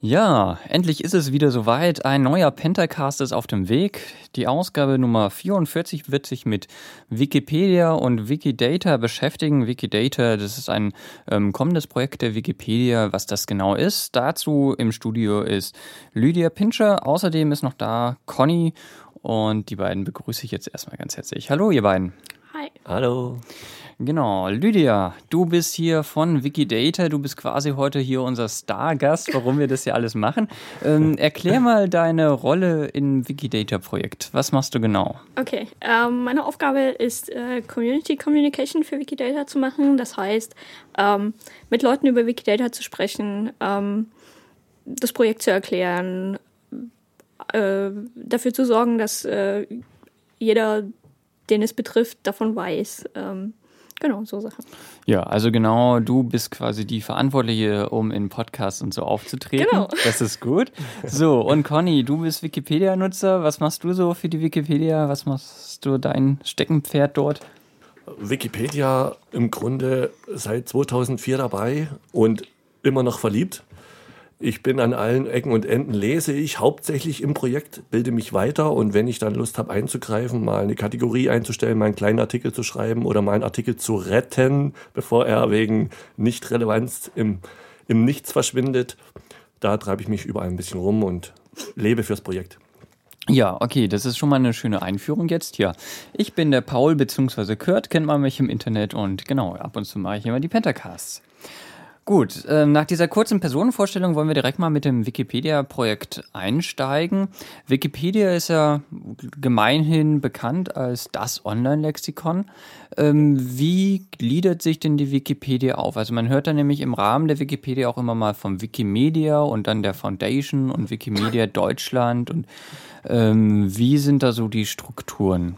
Ja, endlich ist es wieder soweit. Ein neuer Pentacast ist auf dem Weg. Die Ausgabe Nummer 44 wird sich mit Wikipedia und Wikidata beschäftigen. Wikidata, das ist ein ähm, kommendes Projekt der Wikipedia. Was das genau ist, dazu im Studio ist Lydia Pinscher. Außerdem ist noch da Conny und die beiden begrüße ich jetzt erstmal ganz herzlich. Hallo, ihr beiden. Hi. Hallo. Genau, Lydia, du bist hier von Wikidata, du bist quasi heute hier unser Stargast, warum wir das hier alles machen. Ähm, erklär mal deine Rolle im Wikidata-Projekt. Was machst du genau? Okay, ähm, meine Aufgabe ist, äh, Community Communication für Wikidata zu machen. Das heißt, ähm, mit Leuten über Wikidata zu sprechen, ähm, das Projekt zu erklären, äh, dafür zu sorgen, dass äh, jeder, den es betrifft, davon weiß. Ähm, Genau, so Sachen. Ja, also genau, du bist quasi die Verantwortliche, um in Podcasts und so aufzutreten. Genau. Das ist gut. So, und Conny, du bist Wikipedia-Nutzer. Was machst du so für die Wikipedia? Was machst du dein Steckenpferd dort? Wikipedia im Grunde seit 2004 dabei und immer noch verliebt. Ich bin an allen Ecken und Enden, lese ich hauptsächlich im Projekt, bilde mich weiter und wenn ich dann Lust habe einzugreifen, mal eine Kategorie einzustellen, mal einen kleinen Artikel zu schreiben oder mal einen Artikel zu retten, bevor er wegen Nichtrelevanz im, im Nichts verschwindet, da treibe ich mich überall ein bisschen rum und lebe fürs Projekt. Ja, okay, das ist schon mal eine schöne Einführung jetzt. Ja, ich bin der Paul bzw. Kurt, kennt man mich im Internet und genau, ab und zu mache ich immer die Pentacasts. Gut, ähm, nach dieser kurzen Personenvorstellung wollen wir direkt mal mit dem Wikipedia-Projekt einsteigen. Wikipedia ist ja gemeinhin bekannt als das Online-Lexikon. Ähm, wie gliedert sich denn die Wikipedia auf? Also man hört da nämlich im Rahmen der Wikipedia auch immer mal vom Wikimedia und dann der Foundation und Wikimedia Deutschland. Und ähm, wie sind da so die Strukturen?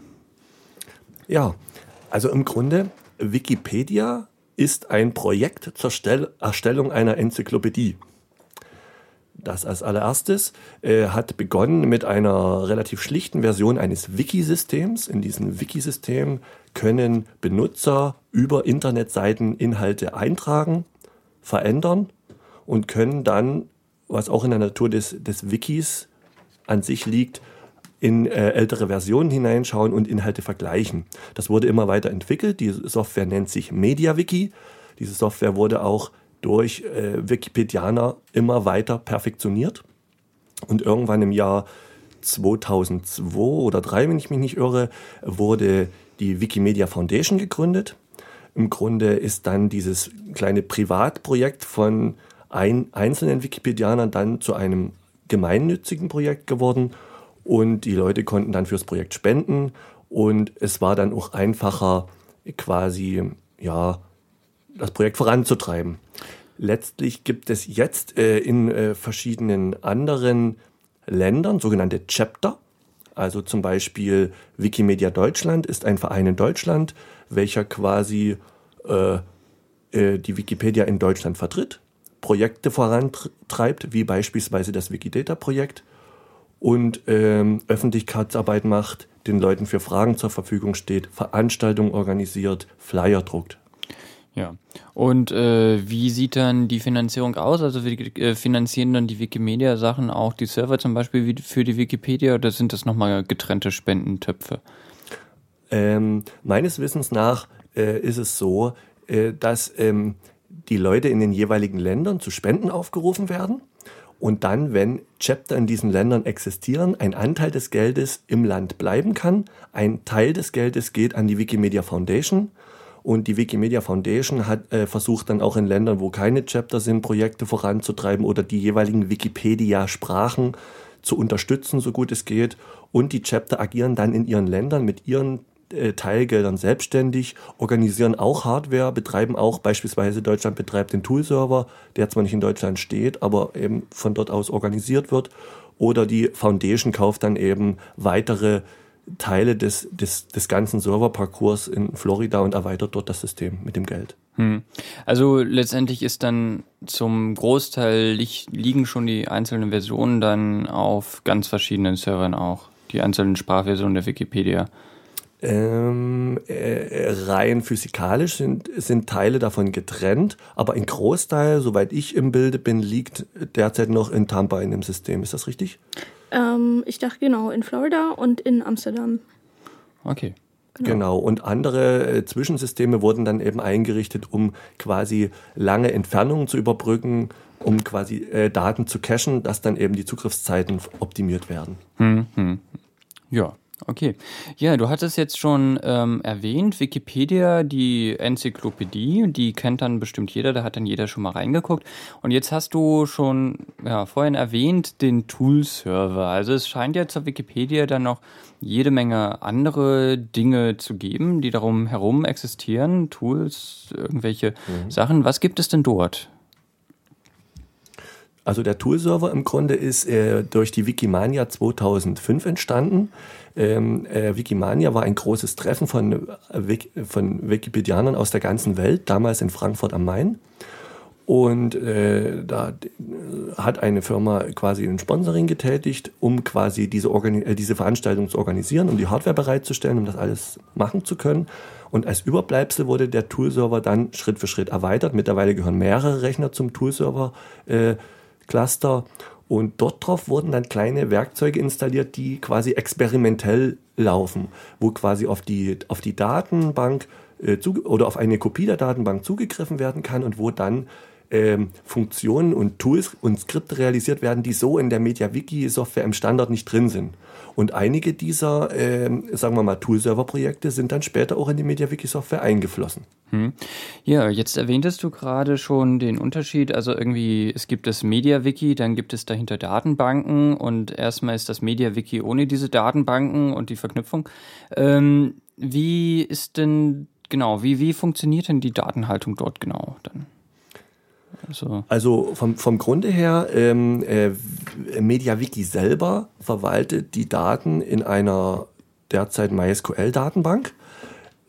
Ja, also im Grunde Wikipedia ist ein Projekt zur Stell Erstellung einer Enzyklopädie. Das als allererstes äh, hat begonnen mit einer relativ schlichten Version eines Wiki-Systems. In diesem Wiki-System können Benutzer über Internetseiten Inhalte eintragen, verändern und können dann, was auch in der Natur des, des Wikis an sich liegt, in äh, ältere Versionen hineinschauen und Inhalte vergleichen. Das wurde immer weiter entwickelt. Die Software nennt sich MediaWiki. Diese Software wurde auch durch äh, Wikipedianer immer weiter perfektioniert. Und irgendwann im Jahr 2002 oder 2003, wenn ich mich nicht irre, wurde die Wikimedia Foundation gegründet. Im Grunde ist dann dieses kleine Privatprojekt von ein, einzelnen Wikipedianern dann zu einem gemeinnützigen Projekt geworden und die Leute konnten dann fürs Projekt spenden und es war dann auch einfacher, quasi, ja, das Projekt voranzutreiben. Letztlich gibt es jetzt äh, in äh, verschiedenen anderen Ländern sogenannte Chapter. Also zum Beispiel Wikimedia Deutschland ist ein Verein in Deutschland, welcher quasi äh, äh die Wikipedia in Deutschland vertritt, Projekte vorantreibt, wie beispielsweise das Wikidata-Projekt und ähm, Öffentlichkeitsarbeit macht, den Leuten für Fragen zur Verfügung steht, Veranstaltungen organisiert, Flyer druckt. Ja. Und äh, wie sieht dann die Finanzierung aus? Also wie, äh, finanzieren dann die Wikimedia-Sachen auch die Server zum Beispiel wie für die Wikipedia oder sind das nochmal getrennte Spendentöpfe? Ähm, meines Wissens nach äh, ist es so, äh, dass ähm, die Leute in den jeweiligen Ländern zu Spenden aufgerufen werden und dann, wenn Chapter in diesen Ländern existieren, ein Anteil des Geldes im Land bleiben kann. Ein Teil des Geldes geht an die Wikimedia Foundation. Und die Wikimedia Foundation hat äh, versucht dann auch in Ländern, wo keine Chapter sind, Projekte voranzutreiben oder die jeweiligen Wikipedia-Sprachen zu unterstützen, so gut es geht. Und die Chapter agieren dann in ihren Ländern mit ihren Teilgeldern selbstständig, organisieren auch Hardware, betreiben auch beispielsweise Deutschland betreibt den Tool-Server, der zwar nicht in Deutschland steht, aber eben von dort aus organisiert wird. Oder die Foundation kauft dann eben weitere Teile des, des, des ganzen Serverparcours in Florida und erweitert dort das System mit dem Geld. Hm. Also letztendlich ist dann zum Großteil li liegen schon die einzelnen Versionen dann auf ganz verschiedenen Servern auch, die einzelnen Sprachversionen der Wikipedia. Ähm, äh, rein physikalisch sind, sind Teile davon getrennt, aber ein Großteil, soweit ich im Bilde bin, liegt derzeit noch in Tampa in dem System. Ist das richtig? Ähm, ich dachte genau, in Florida und in Amsterdam. Okay. Genau. genau. Und andere äh, Zwischensysteme wurden dann eben eingerichtet, um quasi lange Entfernungen zu überbrücken, um quasi äh, Daten zu cachen, dass dann eben die Zugriffszeiten optimiert werden. Hm, hm. Ja, Okay. Ja, du hattest jetzt schon ähm, erwähnt, Wikipedia, die Enzyklopädie, die kennt dann bestimmt jeder, da hat dann jeder schon mal reingeguckt. Und jetzt hast du schon ja, vorhin erwähnt, den Tool-Server. Also es scheint ja zur Wikipedia dann noch jede Menge andere Dinge zu geben, die darum herum existieren, Tools, irgendwelche mhm. Sachen. Was gibt es denn dort? Also der Tool-Server im Grunde ist äh, durch die Wikimania 2005 entstanden. Ähm, äh, Wikimania war ein großes Treffen von, äh, von Wikipedianern aus der ganzen Welt, damals in Frankfurt am Main. Und äh, da hat eine Firma quasi ein Sponsoring getätigt, um quasi diese, äh, diese Veranstaltung zu organisieren, um die Hardware bereitzustellen, um das alles machen zu können. Und als Überbleibsel wurde der Tool-Server dann Schritt für Schritt erweitert. Mittlerweile gehören mehrere Rechner zum Tool-Server-Cluster. Äh, und dort drauf wurden dann kleine Werkzeuge installiert, die quasi experimentell laufen, wo quasi auf die, auf die Datenbank äh, zu, oder auf eine Kopie der Datenbank zugegriffen werden kann und wo dann ähm, Funktionen und Tools und Skripte realisiert werden, die so in der MediaWiki-Software im Standard nicht drin sind. Und einige dieser, ähm, sagen wir mal, Tool-Server-Projekte sind dann später auch in die MediaWiki-Software eingeflossen. Hm. Ja, jetzt erwähntest du gerade schon den Unterschied. Also irgendwie, es gibt das MediaWiki, dann gibt es dahinter Datenbanken und erstmal ist das MediaWiki ohne diese Datenbanken und die Verknüpfung. Ähm, wie ist denn, genau, wie, wie funktioniert denn die Datenhaltung dort genau dann? Also, also vom, vom Grunde her, ähm, äh, MediaWiki selber verwaltet die Daten in einer derzeit MySQL-Datenbank,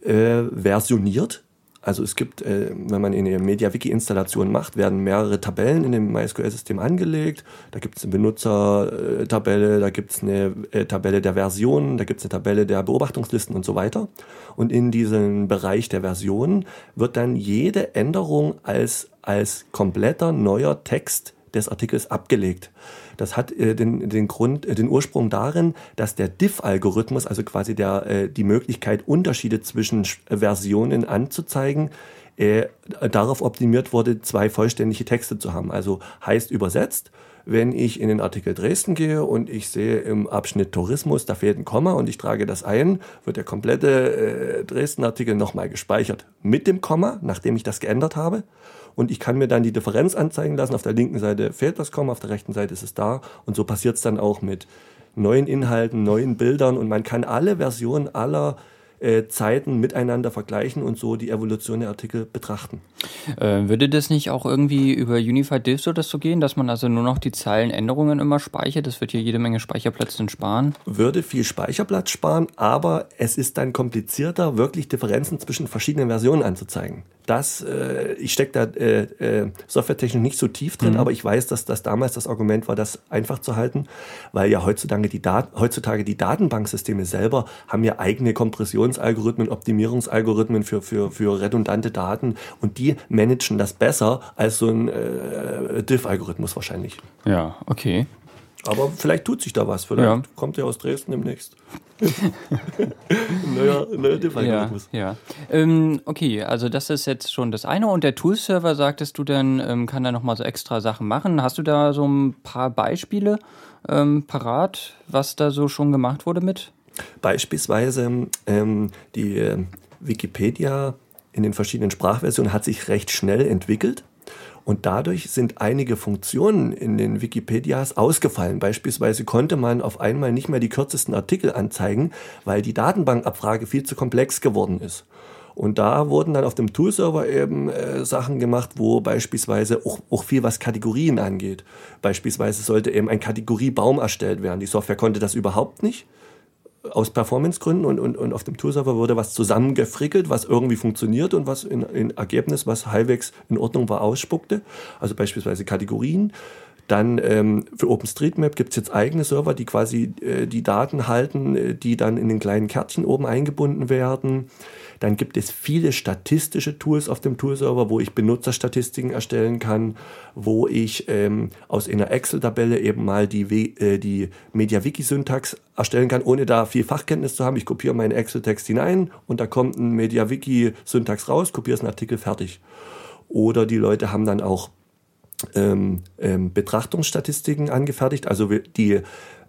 äh, versioniert also es gibt, äh, wenn man eine MediaWiki-Installation macht, werden mehrere Tabellen in dem MySQL-System angelegt. Da gibt es eine Benutzertabelle, da gibt es eine äh, Tabelle der Versionen, da gibt es eine Tabelle der Beobachtungslisten und so weiter. Und in diesem Bereich der Versionen wird dann jede Änderung als, als kompletter neuer Text des Artikels abgelegt. Das hat äh, den, den Grund, äh, den Ursprung darin, dass der Diff-Algorithmus, also quasi der, äh, die Möglichkeit, Unterschiede zwischen Versionen anzuzeigen, äh, darauf optimiert wurde, zwei vollständige Texte zu haben. Also heißt übersetzt, wenn ich in den Artikel Dresden gehe und ich sehe im Abschnitt Tourismus, da fehlt ein Komma und ich trage das ein, wird der komplette äh, Dresden-Artikel nochmal gespeichert mit dem Komma, nachdem ich das geändert habe und ich kann mir dann die Differenz anzeigen lassen. Auf der linken Seite fehlt das Komma, auf der rechten Seite ist es da. Und so passiert es dann auch mit neuen Inhalten, neuen Bildern und man kann alle Versionen aller äh, Zeiten miteinander vergleichen und so die Evolution der Artikel betrachten. Äh, würde das nicht auch irgendwie über Unified Diffs oder so gehen, dass man also nur noch die Zeilenänderungen immer speichert? Das wird hier jede Menge Speicherplatz dann sparen. Würde viel Speicherplatz sparen, aber es ist dann komplizierter, wirklich Differenzen zwischen verschiedenen Versionen anzuzeigen. Das, äh, ich stecke da äh, äh, softwaretechnisch nicht so tief drin, mhm. aber ich weiß, dass das damals das Argument war, das einfach zu halten, weil ja heutzutage die, Dat heutzutage die Datenbanksysteme selber haben ja eigene Kompressionsalgorithmen, Optimierungsalgorithmen für, für, für redundante Daten und die managen das besser als so ein äh, Diff-Algorithmus wahrscheinlich. Ja, okay. Aber vielleicht tut sich da was. Vielleicht ja. kommt er aus Dresden demnächst. neuer, neuer Diff-Algorithmus. Ja, ja. Ähm, okay, also das ist jetzt schon das eine. Und der Tool-Server, sagtest du dann, ähm, kann da nochmal so extra Sachen machen. Hast du da so ein paar Beispiele ähm, parat, was da so schon gemacht wurde mit? Beispielsweise ähm, die äh, Wikipedia in den verschiedenen Sprachversionen hat sich recht schnell entwickelt. Und dadurch sind einige Funktionen in den Wikipedias ausgefallen. Beispielsweise konnte man auf einmal nicht mehr die kürzesten Artikel anzeigen, weil die Datenbankabfrage viel zu komplex geworden ist. Und da wurden dann auf dem Toolserver eben äh, Sachen gemacht, wo beispielsweise auch, auch viel was Kategorien angeht. Beispielsweise sollte eben ein Kategoriebaum erstellt werden. Die Software konnte das überhaupt nicht aus Performancegründen und, und, und auf dem Toolserver wurde was zusammengefrickelt, was irgendwie funktioniert und was in, in Ergebnis, was halbwegs in Ordnung war, ausspuckte. Also beispielsweise Kategorien. Dann ähm, für OpenStreetMap gibt es jetzt eigene Server, die quasi äh, die Daten halten, äh, die dann in den kleinen Kärtchen oben eingebunden werden. Dann gibt es viele statistische Tools auf dem Toolserver, wo ich Benutzerstatistiken erstellen kann, wo ich ähm, aus einer Excel-Tabelle eben mal die, äh, die MediaWiki-Syntax erstellen kann, ohne da viel Fachkenntnis zu haben. Ich kopiere meinen Excel-Text hinein und da kommt ein MediaWiki-Syntax raus, kopiere einen Artikel fertig. Oder die Leute haben dann auch ähm, ähm, Betrachtungsstatistiken angefertigt. Also die,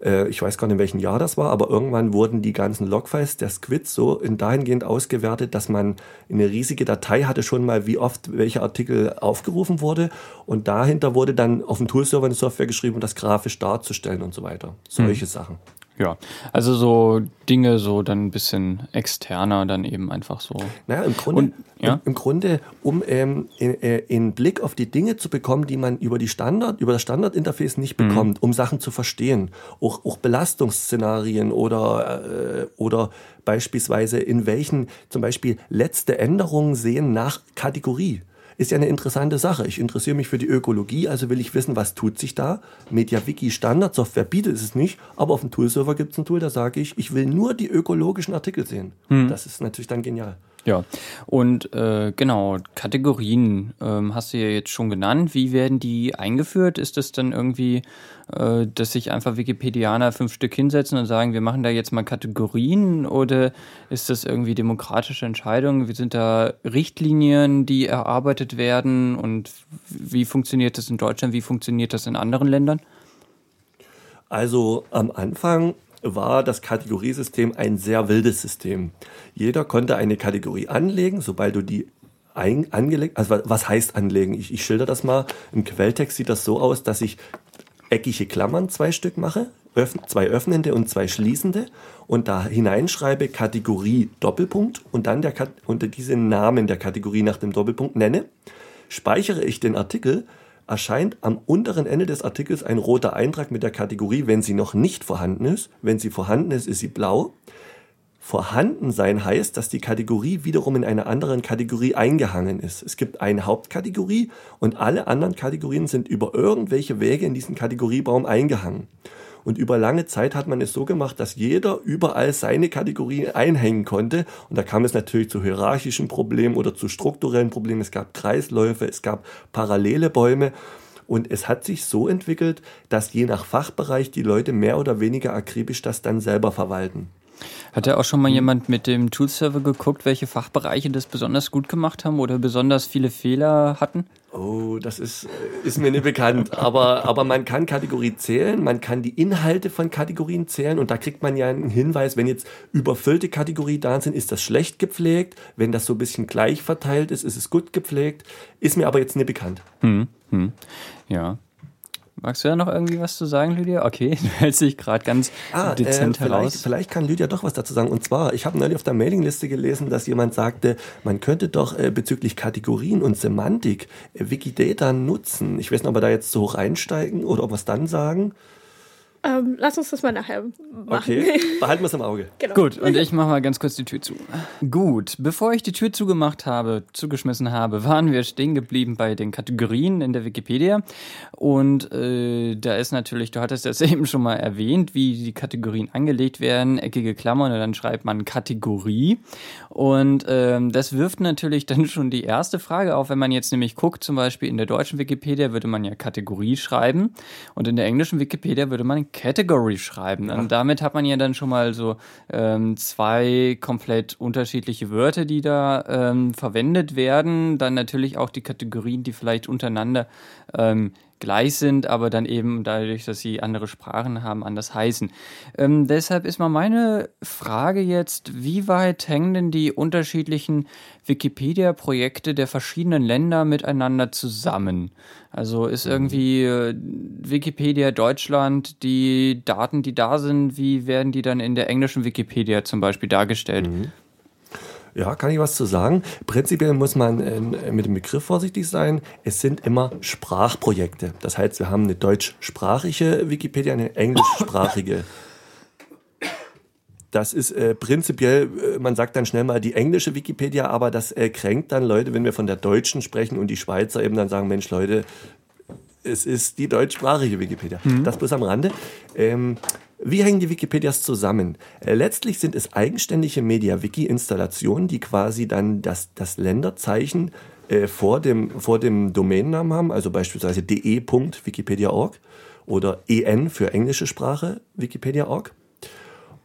äh, ich weiß gar nicht, in welchem Jahr das war, aber irgendwann wurden die ganzen Logfiles der Squids so in dahingehend ausgewertet, dass man eine riesige Datei hatte schon mal, wie oft welcher Artikel aufgerufen wurde. Und dahinter wurde dann auf dem Toolserver eine Software geschrieben, um das grafisch darzustellen und so weiter. Solche hm. Sachen. Ja, also so Dinge so dann ein bisschen externer, dann eben einfach so. Naja, im Grunde, Und, ja? im, im, Grunde um ähm, in, äh, in, Blick auf die Dinge zu bekommen, die man über die Standard, über das Standardinterface nicht mhm. bekommt, um Sachen zu verstehen. Auch, auch Belastungsszenarien oder, äh, oder beispielsweise in welchen zum Beispiel letzte Änderungen sehen nach Kategorie ist ja eine interessante Sache. Ich interessiere mich für die Ökologie, also will ich wissen, was tut sich da. MediaWiki Standardsoftware bietet es nicht, aber auf dem Toolserver gibt es ein Tool, da sage ich, ich will nur die ökologischen Artikel sehen. Hm. Das ist natürlich dann genial. Ja, und äh, genau, Kategorien ähm, hast du ja jetzt schon genannt. Wie werden die eingeführt? Ist das dann irgendwie, äh, dass sich einfach Wikipedianer fünf Stück hinsetzen und sagen, wir machen da jetzt mal Kategorien? Oder ist das irgendwie demokratische Entscheidungen? Wie sind da Richtlinien, die erarbeitet werden? Und wie funktioniert das in Deutschland? Wie funktioniert das in anderen Ländern? Also am Anfang war das Kategoriesystem ein sehr wildes System. Jeder konnte eine Kategorie anlegen, sobald du die ein, angelegt, also was heißt anlegen? Ich, ich schilder das mal. Im Quelltext sieht das so aus, dass ich eckige Klammern zwei Stück mache, öffn, zwei öffnende und zwei schließende und da hineinschreibe Kategorie Doppelpunkt und dann der, unter diesen Namen der Kategorie nach dem Doppelpunkt nenne, speichere ich den Artikel, erscheint am unteren Ende des Artikels ein roter Eintrag mit der Kategorie, wenn sie noch nicht vorhanden ist. Wenn sie vorhanden ist, ist sie blau. Vorhanden sein heißt, dass die Kategorie wiederum in einer anderen Kategorie eingehangen ist. Es gibt eine Hauptkategorie und alle anderen Kategorien sind über irgendwelche Wege in diesen Kategoriebaum eingehangen. Und über lange Zeit hat man es so gemacht, dass jeder überall seine Kategorie einhängen konnte. Und da kam es natürlich zu hierarchischen Problemen oder zu strukturellen Problemen. Es gab Kreisläufe, es gab parallele Bäume. Und es hat sich so entwickelt, dass je nach Fachbereich die Leute mehr oder weniger akribisch das dann selber verwalten. Hat ja auch schon mal jemand mit dem Toolserver geguckt, welche Fachbereiche das besonders gut gemacht haben oder besonders viele Fehler hatten? Oh, das ist, ist mir nicht bekannt. Aber, aber man kann Kategorie zählen, man kann die Inhalte von Kategorien zählen und da kriegt man ja einen Hinweis, wenn jetzt überfüllte Kategorien da sind, ist das schlecht gepflegt. Wenn das so ein bisschen gleich verteilt ist, ist es gut gepflegt. Ist mir aber jetzt nicht bekannt. Hm, hm. Ja. Magst du da noch irgendwie was zu sagen, Lydia? Okay, du hältst dich gerade ganz ah, dezent äh, heraus. Vielleicht kann Lydia doch was dazu sagen. Und zwar, ich habe neulich auf der Mailingliste gelesen, dass jemand sagte, man könnte doch äh, bezüglich Kategorien und Semantik äh, Wikidata nutzen. Ich weiß nicht, ob wir da jetzt so hoch einsteigen oder ob wir es dann sagen. Ähm, lass uns das mal nachher machen. Okay, behalten wir es im Auge. Genau. Gut, und ich mache mal ganz kurz die Tür zu. Gut, bevor ich die Tür zugemacht habe, zugeschmissen habe, waren wir stehen geblieben bei den Kategorien in der Wikipedia. Und äh, da ist natürlich, du hattest das eben schon mal erwähnt, wie die Kategorien angelegt werden, eckige Klammern und dann schreibt man Kategorie. Und ähm, das wirft natürlich dann schon die erste Frage auf, wenn man jetzt nämlich guckt, zum Beispiel in der deutschen Wikipedia würde man ja Kategorie schreiben und in der englischen Wikipedia würde man Category schreiben. Und damit hat man ja dann schon mal so ähm, zwei komplett unterschiedliche Wörter, die da ähm, verwendet werden. Dann natürlich auch die Kategorien, die vielleicht untereinander ähm, gleich sind, aber dann eben dadurch, dass sie andere Sprachen haben, anders heißen. Ähm, deshalb ist mal meine Frage jetzt, wie weit hängen denn die unterschiedlichen Wikipedia-Projekte der verschiedenen Länder miteinander zusammen? Also ist mhm. irgendwie äh, Wikipedia Deutschland, die Daten, die da sind, wie werden die dann in der englischen Wikipedia zum Beispiel dargestellt? Mhm. Ja, kann ich was zu sagen? Prinzipiell muss man äh, mit dem Begriff vorsichtig sein. Es sind immer Sprachprojekte. Das heißt, wir haben eine deutschsprachige Wikipedia, eine englischsprachige. Das ist äh, prinzipiell, äh, man sagt dann schnell mal die englische Wikipedia, aber das äh, kränkt dann Leute, wenn wir von der deutschen sprechen und die Schweizer eben dann sagen, Mensch Leute, Es ist die deutschsprachige Wikipedia. Mhm. Das bloß am Rande. Ähm, wie hängen die Wikipedias zusammen? Äh, letztlich sind es eigenständige MediaWiki-Installationen, die quasi dann das, das Länderzeichen äh, vor, dem, vor dem Domainnamen haben, also beispielsweise de.wikipedia.org oder en für englische Sprache wikipedia.org.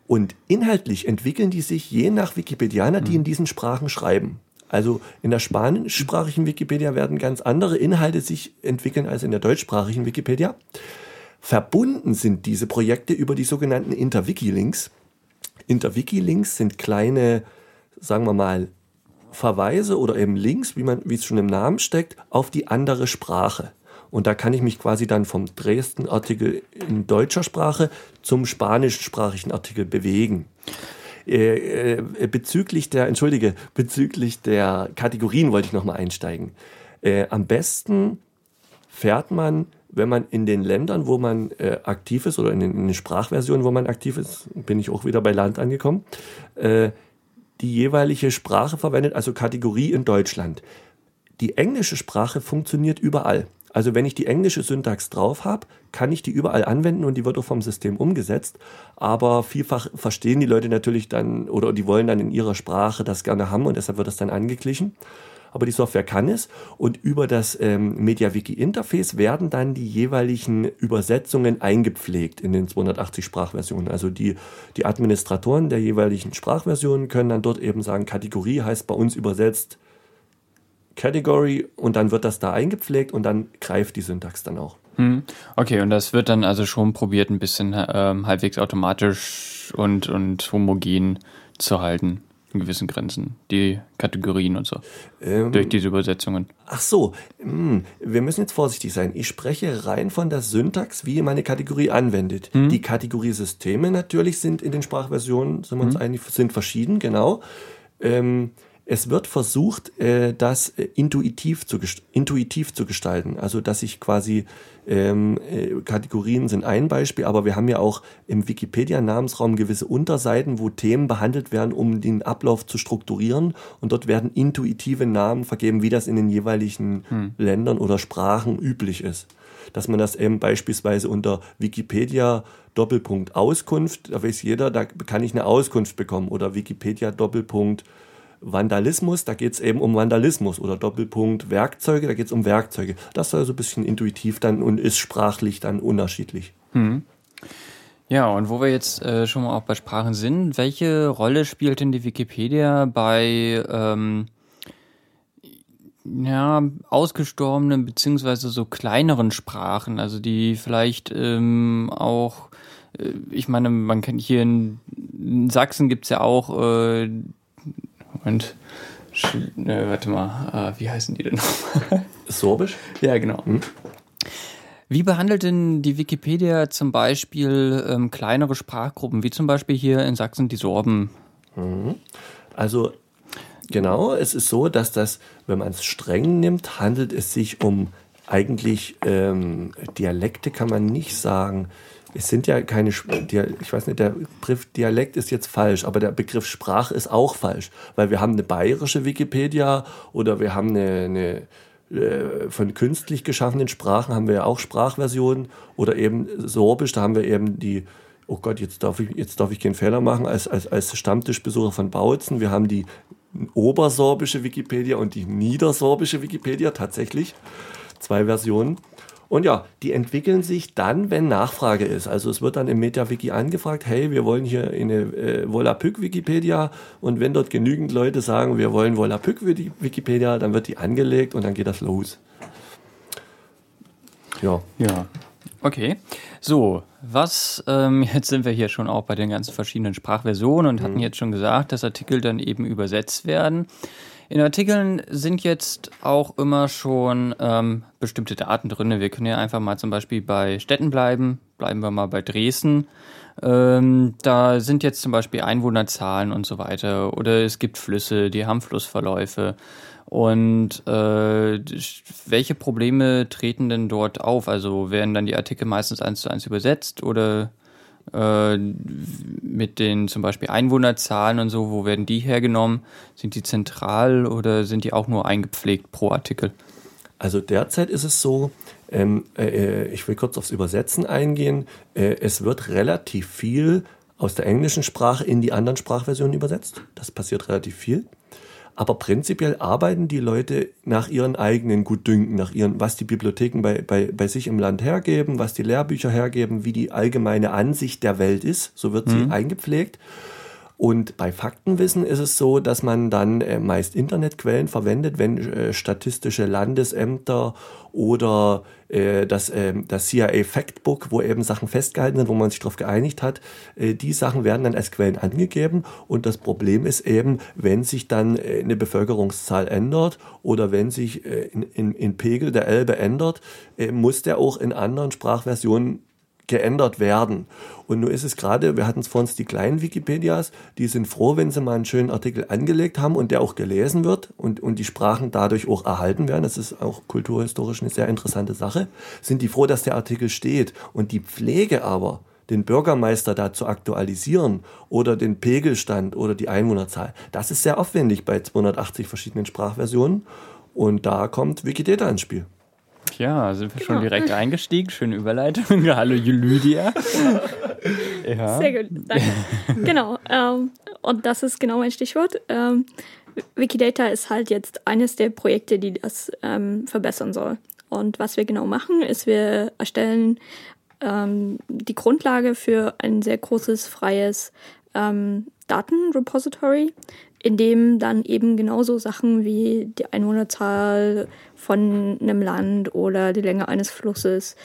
Und inhaltlich entwickeln die sich je nach Wikipedianer, die in diesen Sprachen schreiben. Also in der spanischsprachigen Wikipedia werden ganz andere Inhalte sich entwickeln als in der deutschsprachigen Wikipedia. Verbunden sind diese Projekte über die sogenannten Interwiki-Links. Interwiki-Links sind kleine, sagen wir mal, Verweise oder eben Links, wie man, wie es schon im Namen steckt, auf die andere Sprache. Und da kann ich mich quasi dann vom Dresden-Artikel in deutscher Sprache zum spanischsprachigen Artikel bewegen. Äh, äh, bezüglich der, entschuldige, bezüglich der Kategorien wollte ich nochmal einsteigen. Äh, am besten fährt man, wenn man in den Ländern, wo man äh, aktiv ist, oder in den, in den, Sprachversionen, wo man aktiv ist, bin ich auch wieder bei Land angekommen, äh, die jeweilige Sprache verwendet, also Kategorie in Deutschland. Die englische Sprache funktioniert überall. Also wenn ich die englische Syntax drauf habe, kann ich die überall anwenden und die wird auch vom System umgesetzt. Aber vielfach verstehen die Leute natürlich dann oder die wollen dann in ihrer Sprache das gerne haben und deshalb wird das dann angeglichen. Aber die Software kann es und über das ähm, MediaWiki Interface werden dann die jeweiligen Übersetzungen eingepflegt in den 280 Sprachversionen. Also die, die Administratoren der jeweiligen Sprachversionen können dann dort eben sagen, Kategorie heißt bei uns übersetzt Category und dann wird das da eingepflegt und dann greift die Syntax dann auch. Hm. Okay, und das wird dann also schon probiert, ein bisschen ähm, halbwegs automatisch und, und homogen zu halten in gewissen Grenzen, die Kategorien und so, ähm, durch diese Übersetzungen. Ach so, mh, hm, wir müssen jetzt vorsichtig sein. Ich spreche rein von der Syntax, wie meine Kategorie anwendet. Mhm. Die Kategoriesysteme natürlich sind in den Sprachversionen, sind wir uns mhm. einig, sind verschieden, genau. Ähm, es wird versucht, äh, das äh, intuitiv zu, intuitiv zu gestalten. Also, dass ich quasi ähm, äh, Kategorien sind ein Beispiel, aber wir haben ja auch im Wikipedia-Namensraum gewisse Unterseiten, wo Themen behandelt werden, um den Ablauf zu strukturieren. Und dort werden intuitive Namen vergeben, wie das in den jeweiligen hm. Ländern oder Sprachen üblich ist. Dass man das eben beispielsweise unter Wikipedia Doppelpunkt Auskunft, da weiß jeder, da kann ich eine Auskunft bekommen oder Wikipedia Doppelpunkt Vandalismus, da geht es eben um Vandalismus oder Doppelpunkt Werkzeuge, da geht es um Werkzeuge. Das soll so ein bisschen intuitiv dann und ist sprachlich dann unterschiedlich. Hm. Ja, und wo wir jetzt äh, schon mal auch bei Sprachen sind, welche Rolle spielt denn die Wikipedia bei ähm, ja, ausgestorbenen beziehungsweise so kleineren Sprachen, also die vielleicht ähm, auch, äh, ich meine, man kennt hier in, Sachsen gibt's ja auch äh, und ne, warte mal, äh, wie heißen die denn nochmal? Sorbisch? Ja, genau. Hm. Wie behandelt denn die Wikipedia zum Beispiel ähm, kleinere Sprachgruppen, wie zum Beispiel hier in Sachsen die Sorben? Mhm. Also genau, es ist so, dass das, wenn man es streng nimmt, handelt es sich um eigentlich ähm, Dialekte, kann man nicht sagen es sind ja keine, ich weiß nicht, der Begriff Dialekt ist jetzt falsch, aber der Begriff Sprache ist auch falsch, weil wir haben eine bayerische Wikipedia oder wir haben eine, eine äh, von künstlich geschaffenen Sprachen haben wir ja auch Sprachversionen oder eben Sorbisch, da haben wir eben die, oh Gott, jetzt darf ich, jetzt darf ich keinen Fehler machen, als, als, als Stammtischbesucher von Bautzen, wir haben die obersorbische Wikipedia und die niedersorbische Wikipedia tatsächlich, zwei Versionen. Und ja, die entwickeln sich dann, wenn Nachfrage ist. Also es wird dann im MetaWiki angefragt, hey, wir wollen hier eine äh, Volapük-Wikipedia und wenn dort genügend Leute sagen, wir wollen Volapük-Wikipedia, dann wird die angelegt und dann geht das los. Ja. Ja. Okay. So, was, ähm, jetzt sind wir hier schon auch bei den ganzen verschiedenen Sprachversionen und mhm. hatten jetzt schon gesagt, dass Artikel dann eben übersetzt werden. In Artikeln sind jetzt auch immer schon ähm, bestimmte Daten drin. Wir können ja einfach mal zum Beispiel bei Städten bleiben. Bleiben wir mal bei Dresden. Ähm, da sind jetzt zum Beispiel Einwohnerzahlen und so weiter. Oder es gibt Flüsse, die haben Flussverläufe. Und äh, welche Probleme treten denn dort auf? Also werden dann die Artikel meistens eins zu eins übersetzt oder mit den zum Beispiel Einwohnerzahlen und so, wo werden die hergenommen? Sind die zentral oder sind die auch nur eingepflegt pro Artikel? Also derzeit ist es so, ähm, äh, ich will kurz aufs Übersetzen eingehen, äh, es wird relativ viel aus der englischen Sprache in die anderen Sprachversionen übersetzt. Das passiert relativ viel. Aber prinzipiell arbeiten die Leute nach ihren eigenen Gutdünken, nach ihren, was die Bibliotheken bei, bei, bei sich im Land hergeben, was die Lehrbücher hergeben, wie die allgemeine Ansicht der Welt ist. So wird sie mhm. eingepflegt. Und bei Faktenwissen ist es so, dass man dann äh, meist Internetquellen verwendet, wenn äh, statistische Landesämter oder äh, das, äh, das CIA Factbook, wo eben Sachen festgehalten sind, wo man sich darauf geeinigt hat, äh, die Sachen werden dann als Quellen angegeben. Und das Problem ist eben, wenn sich dann äh, eine Bevölkerungszahl ändert oder wenn sich äh, in, in, in Pegel der Elbe ändert, äh, muss der auch in anderen Sprachversionen geändert werden. Und nun ist es gerade, wir hatten es vor uns die kleinen Wikipedias, die sind froh, wenn sie mal einen schönen Artikel angelegt haben und der auch gelesen wird und, und die Sprachen dadurch auch erhalten werden. Das ist auch kulturhistorisch eine sehr interessante Sache. Sind die froh, dass der Artikel steht. Und die Pflege aber, den Bürgermeister da zu aktualisieren oder den Pegelstand oder die Einwohnerzahl, das ist sehr aufwendig bei 280 verschiedenen Sprachversionen. Und da kommt Wikidata ins Spiel. Ja, sind wir genau. schon direkt eingestiegen. Schöne Überleitung. Hallo Lydia. ja. Sehr gut, danke. genau, ähm, und das ist genau mein Stichwort. Ähm, Wikidata ist halt jetzt eines der Projekte, die das ähm, verbessern soll. Und was wir genau machen, ist, wir erstellen ähm, die Grundlage für ein sehr großes, freies ähm, Datenrepository, in dem dann eben genauso Sachen wie die Einwohnerzahl von einem Land oder die Länge eines Flusses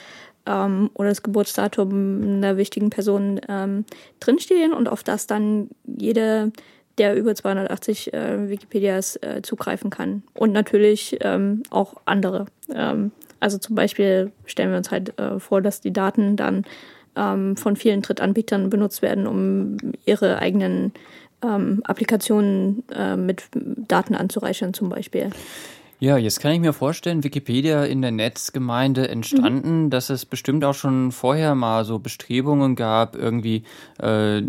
ähm, oder das Geburtsdatum einer wichtigen Person ähm, drinstehen und auf das dann jede der über 280 äh, Wikipedias äh, zugreifen kann. Und natürlich ähm, auch andere. Ähm, also zum Beispiel stellen wir uns halt äh, vor, dass die Daten dann ähm, von vielen Drittanbietern benutzt werden, um ihre eigenen ähm, Applikationen äh, mit Daten anzureichern zum Beispiel. Ja, jetzt kann ich mir vorstellen, Wikipedia in der Netzgemeinde entstanden, mhm. dass es bestimmt auch schon vorher mal so Bestrebungen gab, irgendwie äh,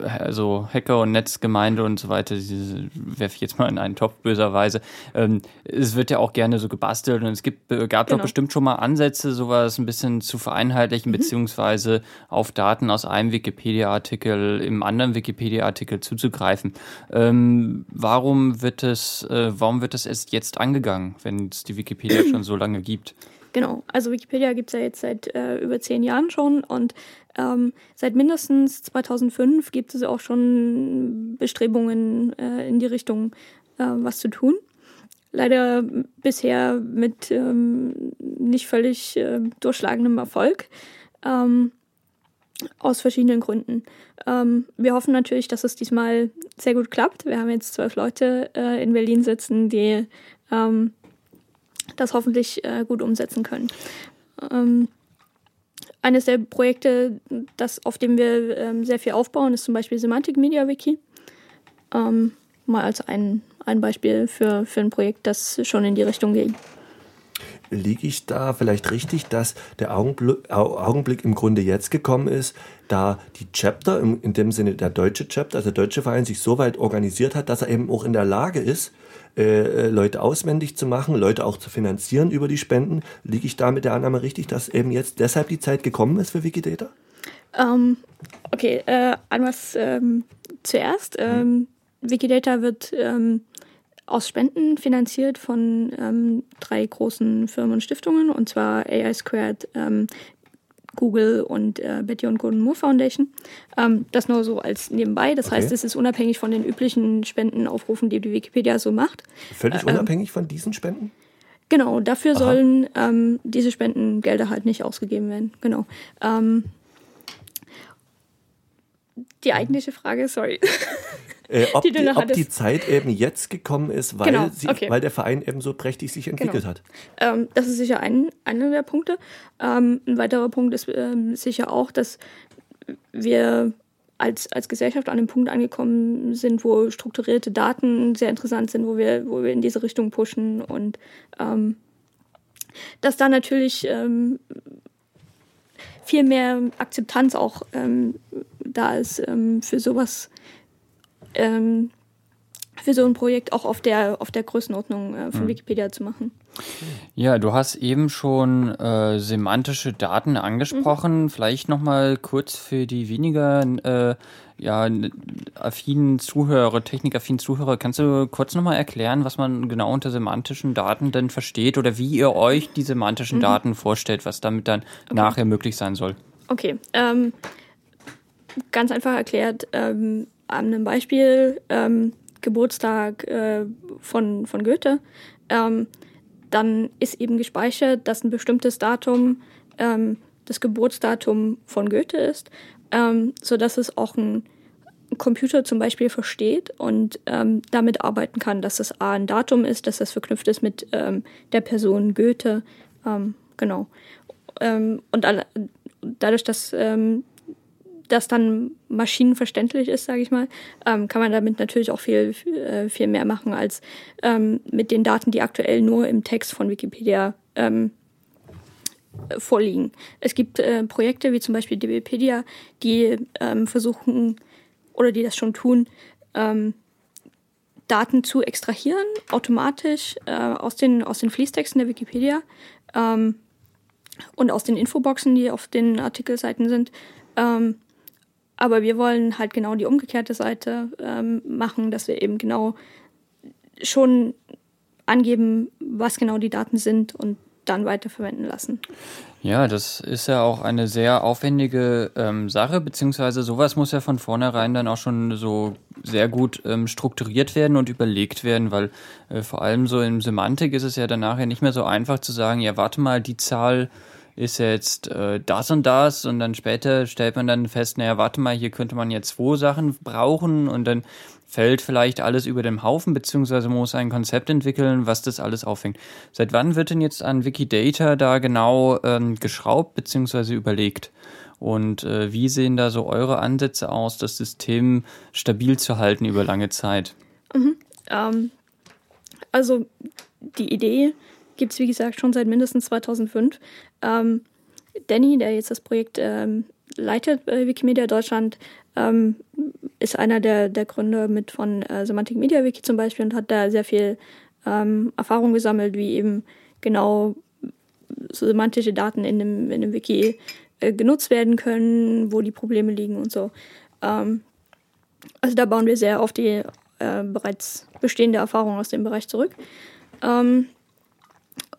also Hacker und Netzgemeinde und so weiter, diese werfe ich jetzt mal in einen Topf böserweise. Ähm, es wird ja auch gerne so gebastelt und es gibt, gab genau. doch bestimmt schon mal Ansätze, sowas ein bisschen zu vereinheitlichen, mhm. beziehungsweise auf Daten aus einem Wikipedia-Artikel im anderen Wikipedia-Artikel zuzugreifen. Ähm, warum wird es, äh, warum wird es erst jetzt angegangen? Angegangen, wenn es die Wikipedia schon so lange gibt? Genau, also Wikipedia gibt es ja jetzt seit äh, über zehn Jahren schon und ähm, seit mindestens 2005 gibt es auch schon Bestrebungen äh, in die Richtung, äh, was zu tun. Leider bisher mit ähm, nicht völlig äh, durchschlagendem Erfolg. Ähm, aus verschiedenen Gründen. Ähm, wir hoffen natürlich, dass es diesmal sehr gut klappt. Wir haben jetzt zwölf Leute äh, in Berlin sitzen, die ähm, das hoffentlich äh, gut umsetzen können. Ähm, eines der Projekte, das, auf dem wir ähm, sehr viel aufbauen, ist zum Beispiel Semantic Media Wiki. Ähm, mal als ein, ein Beispiel für, für ein Projekt, das schon in die Richtung geht liege ich da vielleicht richtig, dass der Augenblick, Augenblick, im Grunde jetzt gekommen ist, da die Chapter, in dem Sinne der deutsche Chapter, also der deutsche Verein, sich so weit organisiert hat, dass er eben auch in der Lage ist, äh, Leute auswendig zu machen, Leute auch zu finanzieren über die Spenden. Liege ich da mit der Annahme richtig, dass eben jetzt deshalb die Zeit gekommen ist für Wikidata? Ähm, okay, äh, was ähm, zuerst. Ähm, Wikidata wird ähm, aus Spenden finanziert von ähm, drei großen Firmen und Stiftungen, und zwar AI Squared, ähm, Google und äh, Betty und Gordon Moore Foundation. Ähm, das nur so als nebenbei. Das okay. heißt, es ist unabhängig von den üblichen Spendenaufrufen, die die Wikipedia so macht. Völlig äh, unabhängig von diesen Spenden? Genau, dafür Aha. sollen ähm, diese Spendengelder halt nicht ausgegeben werden. Genau. Ähm, die eigentliche Frage, sorry. Äh, ob, die, die, ob die, Zeit eben jetzt gekommen ist, weil, genau, sie, okay. weil der Verein eben so prächtig sich entwickelt genau. hat. Ähm, das ist sicher ein, einer der Punkte. Ähm, ein weiterer Punkt ist ähm, sicher auch, dass wir als, als Gesellschaft an dem Punkt angekommen sind, wo strukturierte Daten sehr interessant sind, wo wir, wo wir in diese Richtung pushen und ähm, dass da natürlich ähm, viel mehr Akzeptanz auch ähm, da ist für sowas ähm, für so ein Projekt auch auf der, auf der Größenordnung äh, von mhm. Wikipedia zu machen. Ja, du hast eben schon äh, semantische Daten angesprochen. Mhm. Vielleicht nochmal kurz für die weniger äh, ja, affinen Zuhörer, technikaffinen Zuhörer, kannst du kurz nochmal erklären, was man genau unter semantischen Daten denn versteht oder wie ihr euch die semantischen mhm. Daten vorstellt, was damit dann okay. nachher möglich sein soll? Okay, ähm, ganz einfach erklärt, ähm, an einem Beispiel, ähm, Geburtstag äh, von, von Goethe, ähm, dann ist eben gespeichert, dass ein bestimmtes Datum ähm, das Geburtsdatum von Goethe ist, ähm, sodass es auch ein Computer zum Beispiel versteht und ähm, damit arbeiten kann, dass das A ein Datum ist, dass das verknüpft ist mit ähm, der Person Goethe. Ähm, genau. Und dadurch, dass das dann maschinenverständlich ist, sage ich mal, ähm, kann man damit natürlich auch viel, äh, viel mehr machen als ähm, mit den Daten, die aktuell nur im Text von Wikipedia ähm, vorliegen. Es gibt äh, Projekte wie zum Beispiel DBpedia, die ähm, versuchen oder die das schon tun, ähm, Daten zu extrahieren, automatisch äh, aus, den, aus den Fließtexten der Wikipedia ähm, und aus den Infoboxen, die auf den Artikelseiten sind. Ähm, aber wir wollen halt genau die umgekehrte Seite ähm, machen, dass wir eben genau schon angeben, was genau die Daten sind und dann weiterverwenden lassen. Ja, das ist ja auch eine sehr aufwendige ähm, Sache, beziehungsweise sowas muss ja von vornherein dann auch schon so sehr gut ähm, strukturiert werden und überlegt werden, weil äh, vor allem so in Semantik ist es ja dann nachher nicht mehr so einfach zu sagen, ja, warte mal, die Zahl ist jetzt äh, das und das und dann später stellt man dann fest, naja, warte mal, hier könnte man jetzt zwei Sachen brauchen und dann fällt vielleicht alles über den Haufen, beziehungsweise muss ein Konzept entwickeln, was das alles auffängt. Seit wann wird denn jetzt an Wikidata da genau ähm, geschraubt, beziehungsweise überlegt? Und äh, wie sehen da so eure Ansätze aus, das System stabil zu halten über lange Zeit? Mhm. Ähm, also die Idee gibt es, wie gesagt, schon seit mindestens 2005. Ähm, Danny, der jetzt das Projekt ähm, leitet bei Wikimedia Deutschland, ähm, ist einer der, der Gründer mit von äh, Semantic Media Wiki zum Beispiel und hat da sehr viel ähm, Erfahrung gesammelt, wie eben genau semantische Daten in dem, in dem Wiki äh, genutzt werden können, wo die Probleme liegen und so. Ähm, also da bauen wir sehr auf die äh, bereits bestehende Erfahrung aus dem Bereich zurück. Ähm,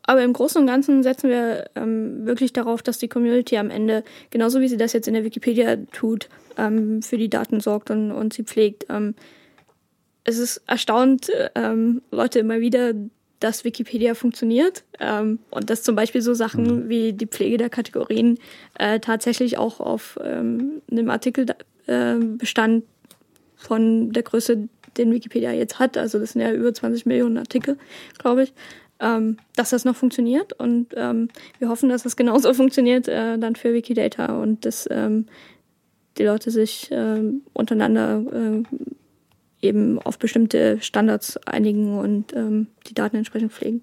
aber im Großen und Ganzen setzen wir ähm, wirklich darauf, dass die Community am Ende, genauso wie sie das jetzt in der Wikipedia tut, ähm, für die Daten sorgt und, und sie pflegt. Ähm, es ist erstaunt, ähm, Leute immer wieder, dass Wikipedia funktioniert ähm, und dass zum Beispiel so Sachen mhm. wie die Pflege der Kategorien äh, tatsächlich auch auf ähm, einem Artikelbestand äh, von der Größe, den Wikipedia jetzt hat, also das sind ja über 20 Millionen Artikel, glaube ich, ähm, dass das noch funktioniert. Und ähm, wir hoffen, dass das genauso funktioniert äh, dann für Wikidata und dass ähm, die Leute sich äh, untereinander äh, eben auf bestimmte Standards einigen und ähm, die Daten entsprechend pflegen.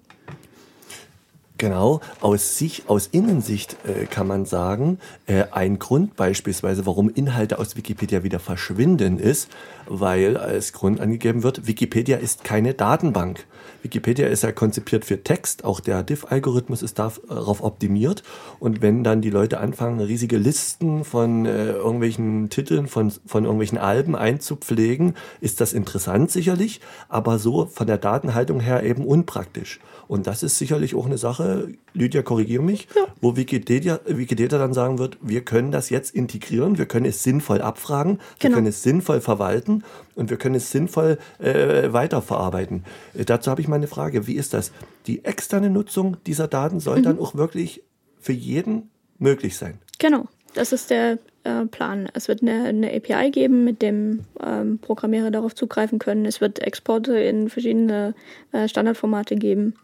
Genau, aus sich, aus Innensicht äh, kann man sagen, äh, ein Grund beispielsweise, warum Inhalte aus Wikipedia wieder verschwinden, ist, weil als Grund angegeben wird, Wikipedia ist keine Datenbank. Wikipedia ist ja konzipiert für Text, auch der Diff-Algorithmus ist darauf optimiert. Und wenn dann die Leute anfangen, riesige Listen von äh, irgendwelchen Titeln, von, von irgendwelchen Alben einzupflegen, ist das interessant sicherlich, aber so von der Datenhaltung her eben unpraktisch. Und das ist sicherlich auch eine Sache, Lydia, korrigiere mich, ja. wo Wikipedia, Wikipedia dann sagen wird, wir können das jetzt integrieren, wir können es sinnvoll abfragen, wir genau. können es sinnvoll verwalten und wir können es sinnvoll äh, weiterverarbeiten. Äh, dazu habe ich mal eine Frage. Wie ist das? Die externe Nutzung dieser Daten soll mhm. dann auch wirklich für jeden möglich sein? Genau. Das ist der äh, Plan. Es wird eine, eine, API geben, mit dem ähm, Programmierer darauf zugreifen können. Es wird Exporte in verschiedene äh, Standardformate geben.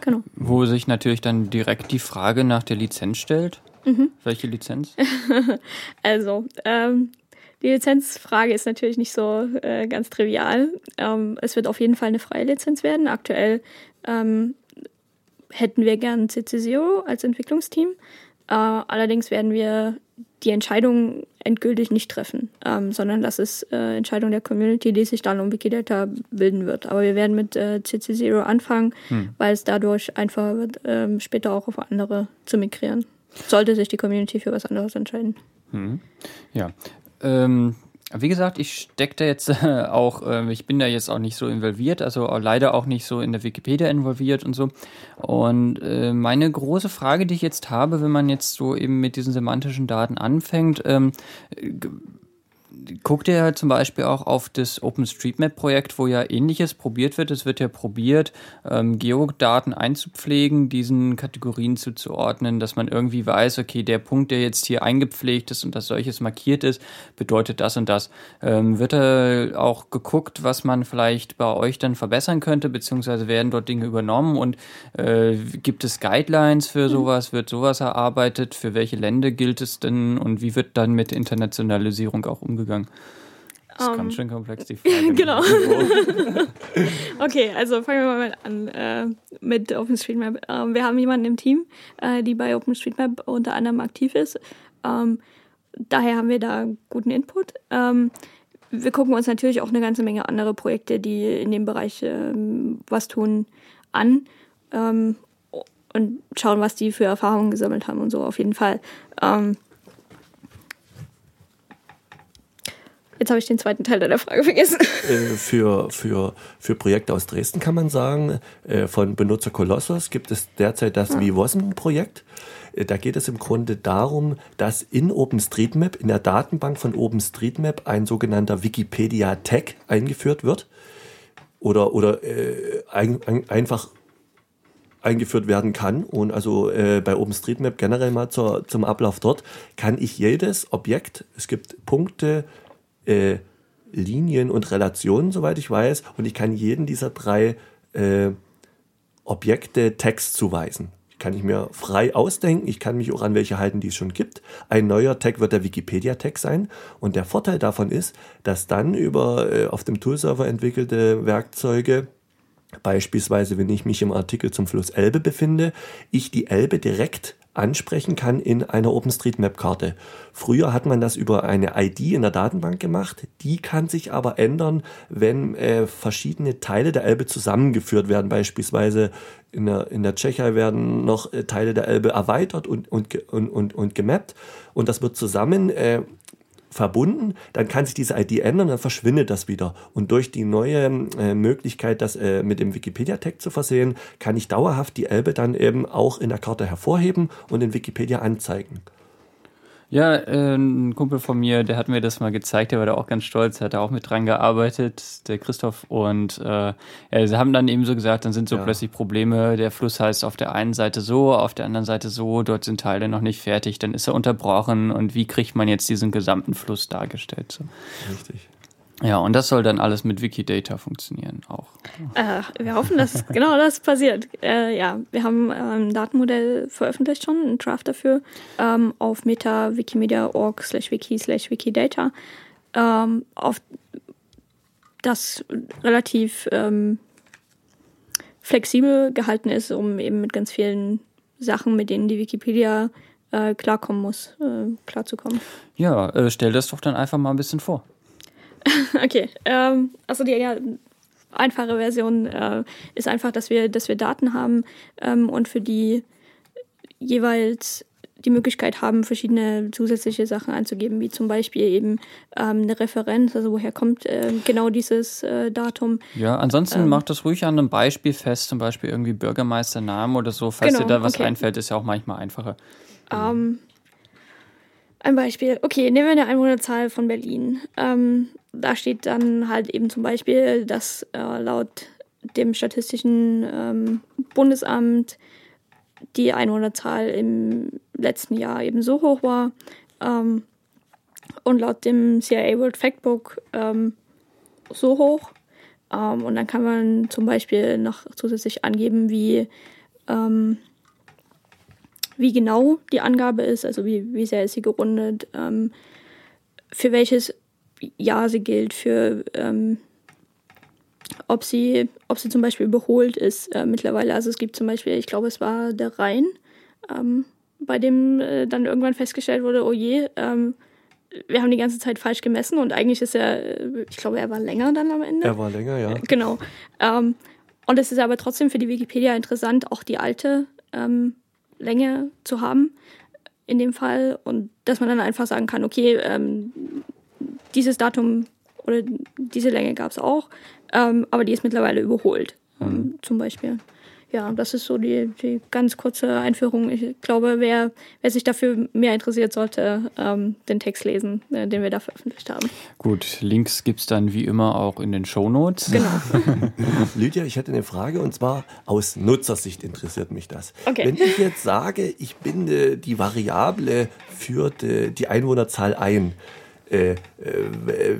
Genau. Wo sich natürlich dann direkt die Frage nach der Lizenz stellt. Mhm. Welche Lizenz? also, ähm, die Lizenzfrage ist natürlich nicht so äh, ganz trivial. Ähm, es wird auf jeden Fall eine freie Lizenz werden. Aktuell ähm, hätten wir gern CC0 als Entwicklungsteam. Äh, allerdings werden wir die Entscheidung endgültig nicht treffen, ähm, sondern das ist äh, Entscheidung der Community, die sich dann um Wikidata bilden wird. Aber wir werden mit äh, CC0 anfangen, hm. weil es dadurch einfacher wird, ähm, später auch auf andere zu migrieren. Sollte sich die Community für was anderes entscheiden. Hm. Ja. Ähm, wie gesagt, ich stecke da jetzt äh, auch, äh, ich bin da jetzt auch nicht so involviert, also leider auch nicht so in der Wikipedia involviert und so. Und äh, meine große Frage, die ich jetzt habe, wenn man jetzt so eben mit diesen semantischen Daten anfängt, ähm, guckt ihr zum Beispiel auch auf das OpenStreetMap-Projekt, wo ja ähnliches probiert wird. Es wird ja probiert, ähm, Geodaten einzupflegen, diesen Kategorien zuzuordnen, dass man irgendwie weiß, okay, der Punkt, der jetzt hier eingepflegt ist und das solches markiert ist, bedeutet das und das. Ähm, wird da auch geguckt, was man vielleicht bei euch dann verbessern könnte, beziehungsweise werden dort Dinge übernommen und äh, gibt es Guidelines für mhm. sowas? Wird sowas erarbeitet? Für welche Länder gilt es denn und wie wird dann mit Internationalisierung auch umgegangen? Umgegangen? Das ist um, ganz schön komplex, die Frage. genau. okay, also fangen wir mal an äh, mit OpenStreetMap. Ähm, wir haben jemanden im Team, äh, die bei OpenStreetMap unter anderem aktiv ist. Ähm, daher haben wir da guten Input. Ähm, wir gucken uns natürlich auch eine ganze Menge andere Projekte, die in dem Bereich ähm, was tun, an ähm, und schauen, was die für Erfahrungen gesammelt haben und so auf jeden Fall. Ähm, Jetzt habe ich den zweiten Teil deiner Frage vergessen. Äh, für, für, für Projekte aus Dresden kann man sagen, äh, von Benutzer Kolossos gibt es derzeit das ja. Vivosm-Projekt. Äh, da geht es im Grunde darum, dass in OpenStreetMap, in der Datenbank von OpenStreetMap, ein sogenannter Wikipedia-Tag eingeführt wird. Oder, oder äh, ein, ein, einfach eingeführt werden kann. Und also äh, bei OpenStreetMap generell mal zur, zum Ablauf dort kann ich jedes Objekt, es gibt Punkte, äh, Linien und Relationen, soweit ich weiß. Und ich kann jeden dieser drei äh, Objekte Text zuweisen. Kann ich mir frei ausdenken. Ich kann mich auch an welche halten, die es schon gibt. Ein neuer Tag wird der Wikipedia-Tag sein. Und der Vorteil davon ist, dass dann über äh, auf dem Toolserver entwickelte Werkzeuge Beispielsweise, wenn ich mich im Artikel zum Fluss Elbe befinde, ich die Elbe direkt ansprechen kann in einer OpenStreetMap-Karte. Früher hat man das über eine ID in der Datenbank gemacht. Die kann sich aber ändern, wenn äh, verschiedene Teile der Elbe zusammengeführt werden. Beispielsweise in der, in der Tschechei werden noch äh, Teile der Elbe erweitert und, und, und, und, und gemappt. Und das wird zusammen äh, verbunden, dann kann sich diese ID ändern, dann verschwindet das wieder. Und durch die neue äh, Möglichkeit, das äh, mit dem Wikipedia-Tag zu versehen, kann ich dauerhaft die Elbe dann eben auch in der Karte hervorheben und in Wikipedia anzeigen. Ja, äh, ein Kumpel von mir, der hat mir das mal gezeigt, der war da auch ganz stolz, hat da auch mit dran gearbeitet, der Christoph. Und äh, ja, sie haben dann eben so gesagt, dann sind so ja. plötzlich Probleme, der Fluss heißt auf der einen Seite so, auf der anderen Seite so, dort sind Teile noch nicht fertig, dann ist er unterbrochen und wie kriegt man jetzt diesen gesamten Fluss dargestellt? So. Richtig. Ja, und das soll dann alles mit Wikidata funktionieren auch. Äh, wir hoffen, dass genau das passiert. Äh, ja, wir haben ähm, ein Datenmodell veröffentlicht schon, ein Draft dafür, ähm, auf meta-wikimedia.org slash wiki slash wikidata, ähm, auf das relativ ähm, flexibel gehalten ist, um eben mit ganz vielen Sachen, mit denen die Wikipedia äh, klarkommen muss, äh, klarzukommen. Ja, äh, stell das doch dann einfach mal ein bisschen vor. okay. Ähm, also die ja, einfache Version äh, ist einfach, dass wir, dass wir Daten haben ähm, und für die jeweils die Möglichkeit haben, verschiedene zusätzliche Sachen anzugeben, wie zum Beispiel eben ähm, eine Referenz, also woher kommt äh, genau dieses äh, Datum. Ja, ansonsten ähm, macht das ruhig an einem Beispiel fest, zum Beispiel irgendwie Bürgermeisternamen oder so, falls genau, dir da was okay. einfällt, ist ja auch manchmal einfacher. Ähm, ein Beispiel. Okay, nehmen wir eine Einwohnerzahl von Berlin. Ähm, da steht dann halt eben zum Beispiel, dass äh, laut dem Statistischen ähm, Bundesamt die Einwohnerzahl im letzten Jahr eben so hoch war. Ähm, und laut dem CIA World Factbook ähm, so hoch. Ähm, und dann kann man zum Beispiel noch zusätzlich angeben, wie ähm, wie genau die Angabe ist, also wie, wie sehr ist sie gerundet, ähm, für welches Jahr sie gilt, für ähm, ob sie, ob sie zum Beispiel überholt ist äh, mittlerweile. Also es gibt zum Beispiel, ich glaube, es war der Rhein, ähm, bei dem äh, dann irgendwann festgestellt wurde, oh je, ähm, wir haben die ganze Zeit falsch gemessen und eigentlich ist er, ich glaube, er war länger dann am Ende. Er war länger, ja. Genau. Ähm, und es ist aber trotzdem für die Wikipedia interessant, auch die alte ähm, Länge zu haben in dem Fall und dass man dann einfach sagen kann, okay, ähm, dieses Datum oder diese Länge gab es auch, ähm, aber die ist mittlerweile überholt, mhm. zum Beispiel ja, das ist so die, die ganz kurze Einführung. Ich glaube, wer, wer sich dafür mehr interessiert, sollte ähm, den Text lesen, äh, den wir da veröffentlicht haben. Gut, Links gibt es dann wie immer auch in den Shownotes. Genau. Lydia, ich hätte eine Frage und zwar aus Nutzersicht interessiert mich das. Okay. Wenn ich jetzt sage, ich binde die Variable für die, die Einwohnerzahl ein, äh, äh,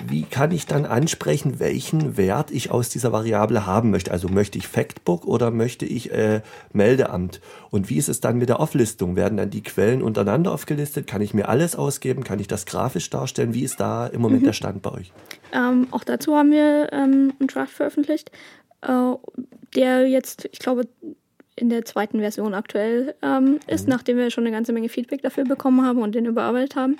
wie kann ich dann ansprechen, welchen Wert ich aus dieser Variable haben möchte? Also möchte ich Factbook oder möchte ich äh, Meldeamt? Und wie ist es dann mit der Auflistung? Werden dann die Quellen untereinander aufgelistet? Kann ich mir alles ausgeben? Kann ich das grafisch darstellen? Wie ist da im Moment mhm. der Stand bei euch? Ähm, auch dazu haben wir ähm, einen Draft veröffentlicht, äh, der jetzt, ich glaube, in der zweiten Version aktuell ähm, ist, mhm. nachdem wir schon eine ganze Menge Feedback dafür bekommen haben und den überarbeitet haben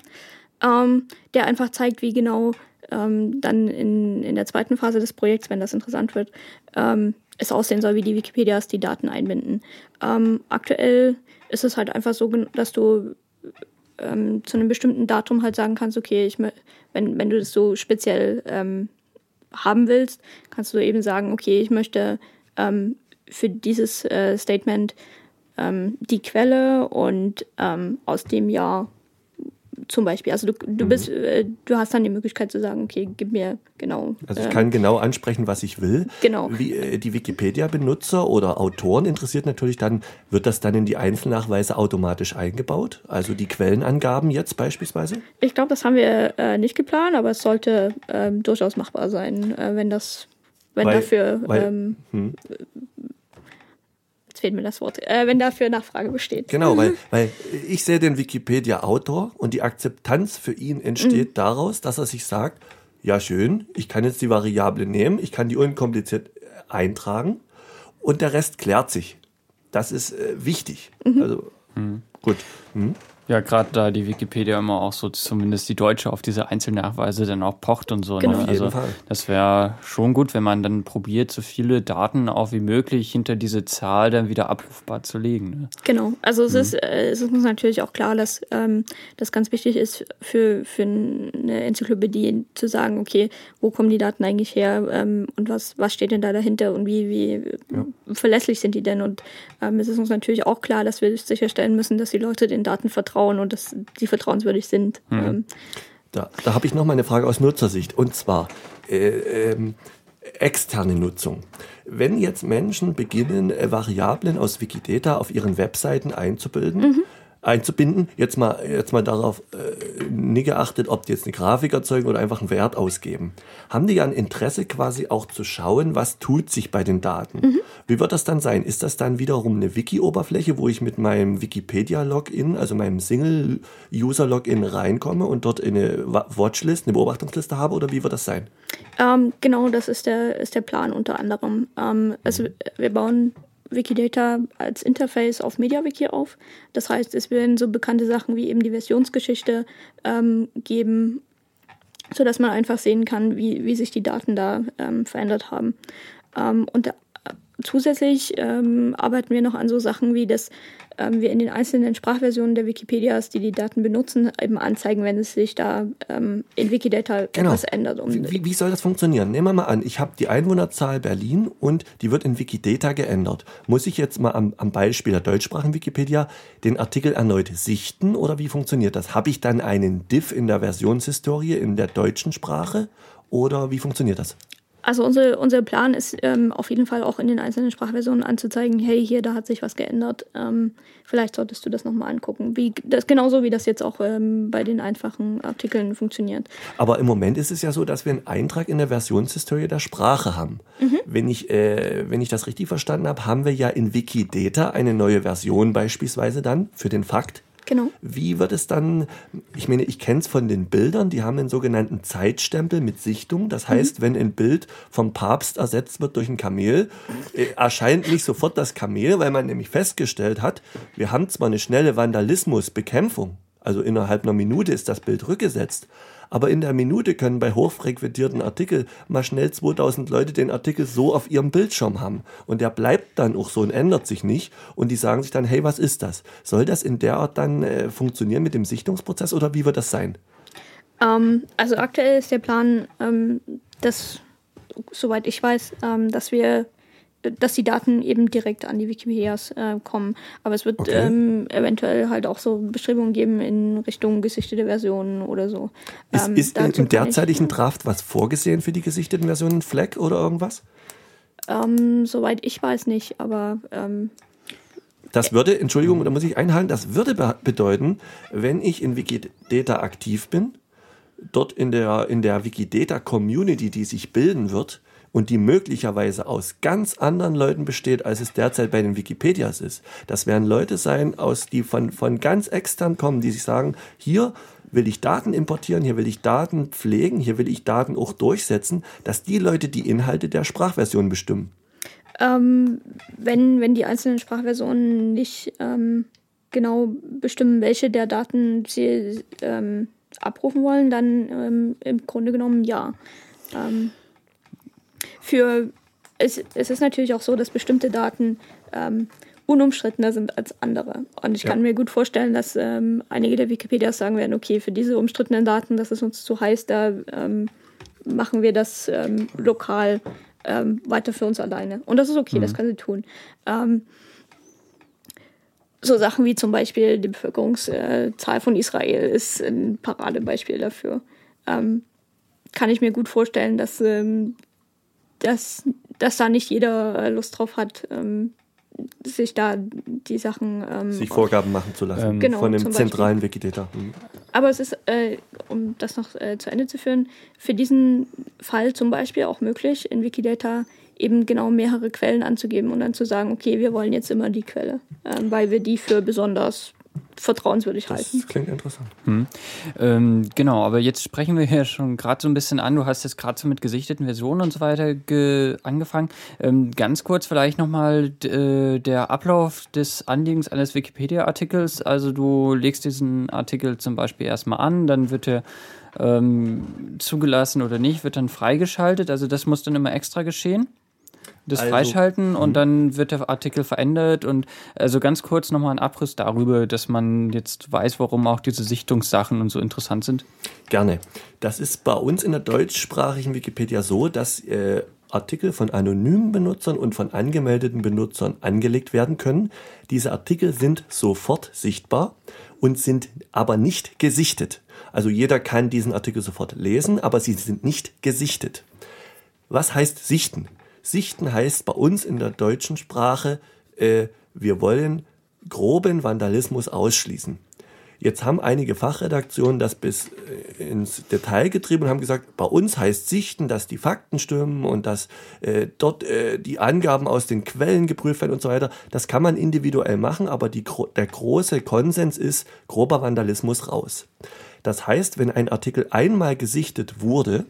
ähm, der einfach zeigt, wie genau ähm, dann in, in der zweiten Phase des Projekts, wenn das interessant wird, ähm, es aussehen soll, wie die Wikipedias die Daten einbinden. Ähm, aktuell ist es halt einfach so, dass du ähm, zu einem bestimmten Datum halt sagen kannst, okay, ich, wenn, wenn du das so speziell ähm, haben willst, kannst du eben sagen, okay, ich möchte für dieses äh, Statement die Quelle und aus dem Jahr zum Beispiel. Also du, du bist, mhm. äh, du hast dann die Möglichkeit zu sagen, okay, gib mir genau. Also ich äh, kann genau ansprechen, was ich will. Genau. Wie, äh, die Wikipedia-Benutzer oder Autoren interessiert natürlich dann, wird das dann in die Einzelnachweise automatisch eingebaut? Also die Quellenangaben jetzt beispielsweise? Ich glaube, das haben wir äh, nicht geplant, aber es sollte ähm, durchaus machbar sein, äh, wenn das, wenn weil, dafür weil, ähm, hm fehlt mir das Wort, äh, wenn dafür Nachfrage besteht. Genau, weil, weil ich sehe den Wikipedia-Autor und die Akzeptanz für ihn entsteht mhm. daraus, dass er sich sagt, ja schön, ich kann jetzt die Variable nehmen, ich kann die unkompliziert eintragen und der Rest klärt sich. Das ist äh, wichtig. Mhm. Also mhm. gut. Ja, gerade da die Wikipedia immer auch so, zumindest die Deutsche, auf diese Einzelnachweise dann auch pocht und so. Ne? Genau. Ne? Also Fall. das wäre schon gut, wenn man dann probiert, so viele Daten auch wie möglich hinter diese Zahl dann wieder abrufbar zu legen. Ne? Genau. Also es, mhm. ist, äh, es ist uns natürlich auch klar, dass ähm, das ganz wichtig ist für, für eine Enzyklopädie zu sagen, okay, wo kommen die Daten eigentlich her ähm, und was, was steht denn da dahinter und wie, wie ja. verlässlich sind die denn? Und ähm, es ist uns natürlich auch klar, dass wir sicherstellen müssen, dass die Leute den Daten vertrauen vertrauen und dass die vertrauenswürdig sind. Mhm. Ähm, da, da habe ich noch mal eine Frage aus Nutzersicht und zwar äh, ähm, externe Nutzung. Wenn jetzt Menschen beginnen, äh, Variablen aus Wikidata auf ihren Webseiten einzubilden, mhm einzubinden. Jetzt mal, jetzt mal darauf äh, nie geachtet, ob die jetzt eine Grafik erzeugen oder einfach einen Wert ausgeben. Haben die ja ein Interesse quasi auch zu schauen, was tut sich bei den Daten? Mhm. Wie wird das dann sein? Ist das dann wiederum eine Wiki-Oberfläche, wo ich mit meinem Wikipedia-Login, also meinem Single-User-Login reinkomme und dort eine Watchlist, eine Beobachtungsliste habe oder wie wird das sein? Ähm, genau, das ist der, ist der Plan unter anderem. Ähm, also wir bauen Wikidata als Interface auf MediaWiki auf. Das heißt, es werden so bekannte Sachen wie eben die Versionsgeschichte ähm, geben, sodass man einfach sehen kann, wie, wie sich die Daten da ähm, verändert haben. Ähm, und äh, zusätzlich ähm, arbeiten wir noch an so Sachen wie das ähm, wir in den einzelnen Sprachversionen der Wikipedias, die die Daten benutzen, eben anzeigen, wenn es sich da ähm, in Wikidata genau. etwas ändert. Um wie, wie, soll das funktionieren? Nehmen wir mal an, ich habe die Einwohnerzahl Berlin und die wird in Wikidata geändert. Muss ich jetzt mal am, am Beispiel der deutschsprachigen Wikipedia den Artikel erneut sichten oder wie funktioniert das? Habe ich dann einen Diff in der Versionshistorie in der deutschen Sprache oder wie funktioniert das? Also unsere, unser Plan ist ähm, auf jeden Fall auch in den einzelnen Sprachversionen anzuzeigen, hey, hier, da hat sich was geändert. Ähm, vielleicht solltest du das nochmal angucken. Wie, das, genauso wie das jetzt auch ähm, bei den einfachen Artikeln funktioniert. Aber im Moment ist es ja so, dass wir einen Eintrag in der Versionshistorie der Sprache haben. Mhm. Wenn, ich, äh, wenn ich das richtig verstanden habe, haben wir ja in Wikidata eine neue Version beispielsweise dann für den Fakt Genau. Wie wird es dann, ich meine, ich kenne es von den Bildern, die haben einen sogenannten Zeitstempel mit Sichtung. Das mhm. heißt, mhm. wenn ein Bild vom Papst ersetzt wird durch ein Kamel, äh, erscheint nicht sofort das Kamel, weil man nämlich festgestellt hat, wir haben zwar eine schnelle Vandalismusbekämpfung, Also innerhalb einer Minute ist das Bild rückgesetzt. Aber in der Minute können bei hochfrequentierten Artikeln mal schnell 2000 Leute den Artikel so auf ihrem Bildschirm haben. Und der bleibt dann auch so und ändert sich nicht. Und die sagen sich dann, hey, was ist das? Soll das in der Art dann äh, funktionieren mit dem Sichtungsprozess oder wie wird das sein? Ähm, also aktuell ist der Plan, ähm, dass, soweit ich weiß, ähm, dass wir dass die Daten eben direkt an die Wikipedias äh, kommen. Aber es wird okay. ähm, eventuell halt auch so Bestrebungen geben in Richtung gesichtete Versionen oder so. Ist, ähm, ist im derzeitigen ich, Draft was vorgesehen für die gesichteten Versionen, Flag oder irgendwas? Ähm, soweit ich weiß nicht, aber ähm, das würde, Entschuldigung, da muss ich einhalten, das würde be bedeuten, wenn ich in Wikidata aktiv bin, dort in der, in der Wikidata-Community, die sich bilden wird und die möglicherweise aus ganz anderen Leuten besteht, als es derzeit bei den Wikipedias ist. Das werden Leute sein, aus die von, von ganz extern kommen, die sich sagen, hier will ich Daten importieren, hier will ich Daten pflegen, hier will ich Daten auch durchsetzen, dass die Leute die Inhalte der Sprachversion bestimmen. Ähm, wenn, wenn die einzelnen Sprachversionen nicht ähm, genau bestimmen, welche der Daten sie ähm, abrufen wollen, dann ähm, im Grunde genommen ja. Ähm, für es, es ist natürlich auch so, dass bestimmte Daten ähm, unumstrittener sind als andere. Und ich ja. kann mir gut vorstellen, dass ähm, einige der Wikipedias sagen werden, okay, für diese umstrittenen Daten, das ist uns zu heiß, da ähm, machen wir das ähm, lokal ähm, weiter für uns alleine. Und das ist okay, mhm. das kann sie tun. Ähm, so Sachen wie zum Beispiel die Bevölkerungszahl von Israel ist ein Paradebeispiel dafür. Kann ich mir gut vorstellen, dass, ähm, dass, dass da nicht jeder Lust drauf hat, ähm, sich da die Sachen. Ähm, sich Vorgaben machen zu lassen ähm, genau, von dem zentralen Wikidata. Mhm. Aber es ist, äh, um das noch äh, zu Ende zu führen, für diesen Fall zum Beispiel auch möglich, in Wikidata eben genau mehrere Quellen anzugeben und dann zu sagen, okay, wir wollen jetzt immer die Quelle, ähm, weil wir die für besonders vertrauenswürdig das halten. Das klingt interessant. Hm. Ähm, genau, aber jetzt sprechen wir hier schon gerade so ein bisschen an. Du hast jetzt gerade so mit gesichteten Versionen und so weiter angefangen. Ähm, ganz kurz vielleicht nochmal äh, der Ablauf des Anliegens eines Wikipedia-Artikels. Also du legst diesen Artikel zum Beispiel erstmal an, dann wird er ähm, zugelassen oder nicht, wird dann freigeschaltet. Also das muss dann immer extra geschehen das also, freischalten und mhm. dann wird der Artikel verändert und also ganz kurz nochmal ein Abriss darüber, dass man jetzt weiß, warum auch diese Sichtungssachen und so interessant sind. Gerne. Das ist bei uns in der deutschsprachigen Wikipedia so, dass äh, Artikel von anonymen Benutzern und von angemeldeten Benutzern angelegt werden können. Diese Artikel sind sofort sichtbar und sind aber nicht gesichtet. Also jeder kann diesen Artikel sofort lesen, aber sie sind nicht gesichtet. Was heißt sichten? Sichten heißt bei uns in der deutschen Sprache, äh, wir wollen groben Vandalismus ausschließen. Jetzt haben einige Fachredaktionen das bis äh, ins Detail getrieben und haben gesagt, bei uns heißt Sichten, dass die Fakten stimmen und dass äh, dort äh, die Angaben aus den Quellen geprüft werden und so weiter. Das kann man individuell machen, aber die, der große Konsens ist grober Vandalismus raus. Das heißt, wenn ein Artikel einmal gesichtet wurde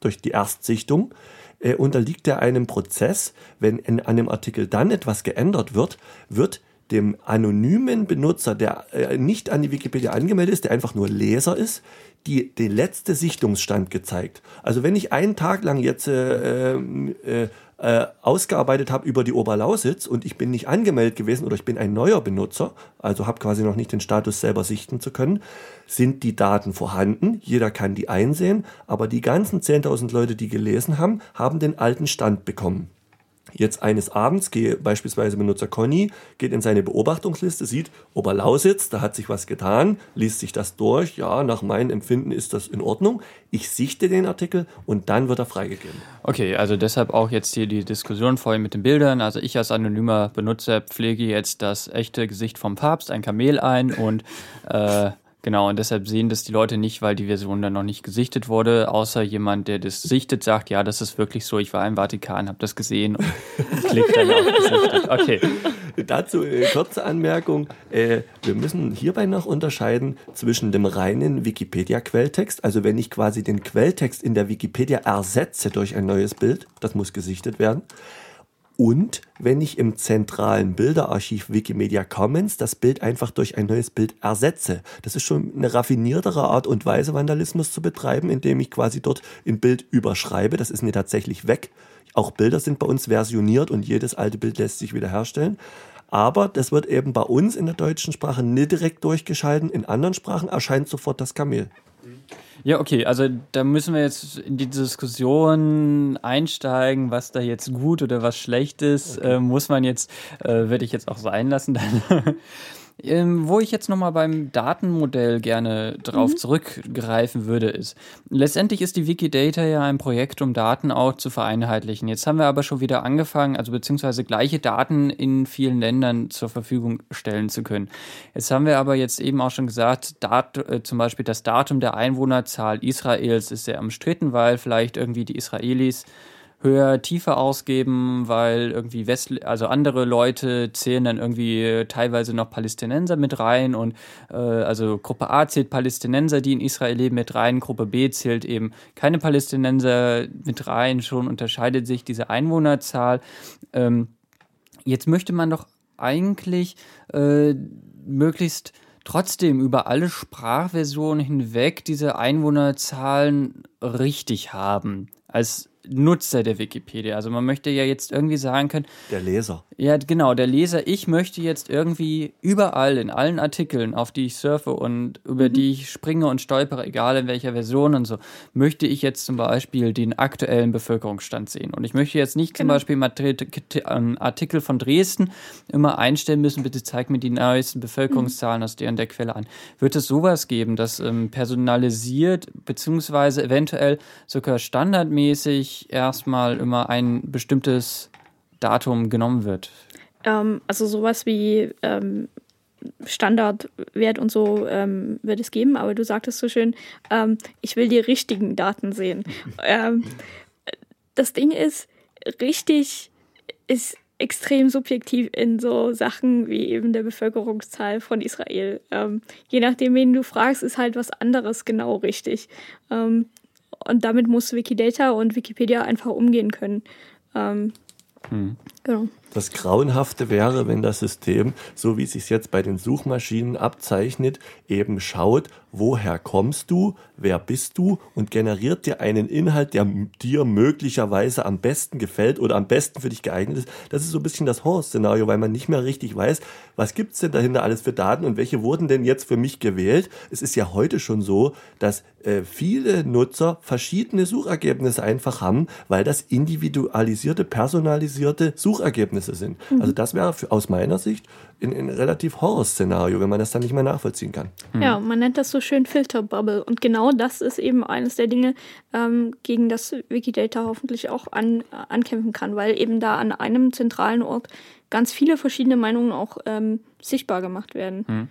durch die Erstsichtung, äh, unterliegt er einem Prozess. Wenn in einem Artikel dann etwas geändert wird, wird dem anonymen Benutzer, der äh, nicht an die Wikipedia angemeldet ist, der einfach nur Leser ist, die, die letzte Sichtungsstand gezeigt. Also wenn ich einen Tag lang jetzt äh, äh, äh, ausgearbeitet habe über die Oberlausitz und ich bin nicht angemeldet gewesen oder ich bin ein neuer Benutzer, also habe quasi noch nicht den Status selber sichten zu können, sind die Daten vorhanden, jeder kann die einsehen, aber die ganzen 10.000 Leute, die gelesen haben, haben den alten Stand bekommen. Jetzt eines Abends gehe beispielsweise Benutzer Conny, geht in seine Beobachtungsliste, sieht Oberlausitz, da hat sich was getan, liest sich das durch, ja, nach meinem Empfinden ist das in Ordnung. Ich sichte den Artikel und dann wird er freigegeben. Okay, also deshalb auch jetzt hier die Diskussion vorhin mit den Bildern. Also ich als anonymer Benutzer pflege jetzt das echte Gesicht vom Papst, ein Kamel ein und äh, Genau, und deshalb sehen das die Leute nicht, weil die Version dann noch nicht gesichtet wurde, außer jemand, der das sichtet, sagt, ja, das ist wirklich so, ich war im Vatikan, habe das gesehen und klickt dann auf gesichtet. Okay. Dazu eine kurze Anmerkung. Äh, wir müssen hierbei noch unterscheiden zwischen dem reinen Wikipedia-Quelltext, also wenn ich quasi den Quelltext in der Wikipedia ersetze durch ein neues Bild, das muss gesichtet werden, und wenn ich im zentralen Bilderarchiv Wikimedia Commons das Bild einfach durch ein neues Bild ersetze. Das ist schon eine raffiniertere Art und Weise, Vandalismus zu betreiben, indem ich quasi dort ein Bild überschreibe. Das ist mir tatsächlich weg. Auch Bilder sind bei uns versioniert und jedes alte Bild lässt sich wiederherstellen. Aber das wird eben bei uns in der deutschen Sprache nicht direkt durchgeschalten. In anderen Sprachen erscheint sofort das Kamel. Ja, okay, also da müssen wir jetzt in die Diskussion einsteigen, was da jetzt gut oder was schlecht ist. Okay. Äh, muss man jetzt, äh, würde ich jetzt auch sein lassen. Dann. Ähm, wo ich jetzt nochmal beim Datenmodell gerne drauf mhm. zurückgreifen würde, ist, letztendlich ist die Wikidata ja ein Projekt, um Daten auch zu vereinheitlichen. Jetzt haben wir aber schon wieder angefangen, also beziehungsweise gleiche Daten in vielen Ländern zur Verfügung stellen zu können. Jetzt haben wir aber jetzt eben auch schon gesagt, Dat, äh, zum Beispiel das Datum der Einwohnerzahl Israels ist sehr umstritten, weil vielleicht irgendwie die Israelis höher, tiefer ausgeben, weil irgendwie West, also andere Leute zählen dann irgendwie teilweise noch Palästinenser mit rein und äh, also Gruppe A zählt Palästinenser, die in Israel leben, mit rein, Gruppe B zählt eben keine Palästinenser mit rein. Schon unterscheidet sich diese Einwohnerzahl. Ähm, jetzt möchte man doch eigentlich äh, möglichst trotzdem über alle Sprachversionen hinweg diese Einwohnerzahlen richtig haben. Als Nutzer der Wikipedia. Also man möchte ja jetzt irgendwie sagen können. Der Leser. Ja, genau, der Leser. Ich möchte jetzt irgendwie überall in allen Artikeln, auf die ich surfe und über mhm. die ich springe und stolpere, egal in welcher Version und so, möchte ich jetzt zum Beispiel den aktuellen Bevölkerungsstand sehen. Und ich möchte jetzt nicht genau. zum Beispiel im Artikel von Dresden immer einstellen müssen, bitte zeig mir die neuesten Bevölkerungszahlen mhm. aus deren der Quelle an. Wird es sowas geben, das ähm, personalisiert, beziehungsweise eventuell sogar standardmäßig erstmal immer ein bestimmtes Datum genommen wird? Ähm, also sowas wie ähm, Standardwert und so ähm, wird es geben, aber du sagtest so schön, ähm, ich will die richtigen Daten sehen. Ähm, das Ding ist, richtig ist extrem subjektiv in so Sachen wie eben der Bevölkerungszahl von Israel. Ähm, je nachdem, wen du fragst, ist halt was anderes genau richtig. Ähm, und damit muss Wikidata und Wikipedia einfach umgehen können. Ähm, hm. Genau. Das Grauenhafte wäre, wenn das System, so wie es sich jetzt bei den Suchmaschinen abzeichnet, eben schaut, woher kommst du, wer bist du und generiert dir einen Inhalt, der dir möglicherweise am besten gefällt oder am besten für dich geeignet ist. Das ist so ein bisschen das Horror-Szenario, weil man nicht mehr richtig weiß, was gibt's denn dahinter alles für Daten und welche wurden denn jetzt für mich gewählt. Es ist ja heute schon so, dass äh, viele Nutzer verschiedene Suchergebnisse einfach haben, weil das individualisierte, personalisierte Suchergebnisse Ergebnisse sind. Mhm. Also das wäre aus meiner Sicht ein, ein relativ Horrorszenario, wenn man das dann nicht mehr nachvollziehen kann. Mhm. Ja, man nennt das so schön Filterbubble. Und genau das ist eben eines der Dinge, ähm, gegen das Wikidata hoffentlich auch an, äh, ankämpfen kann, weil eben da an einem zentralen Ort ganz viele verschiedene Meinungen auch ähm, sichtbar gemacht werden. Mhm.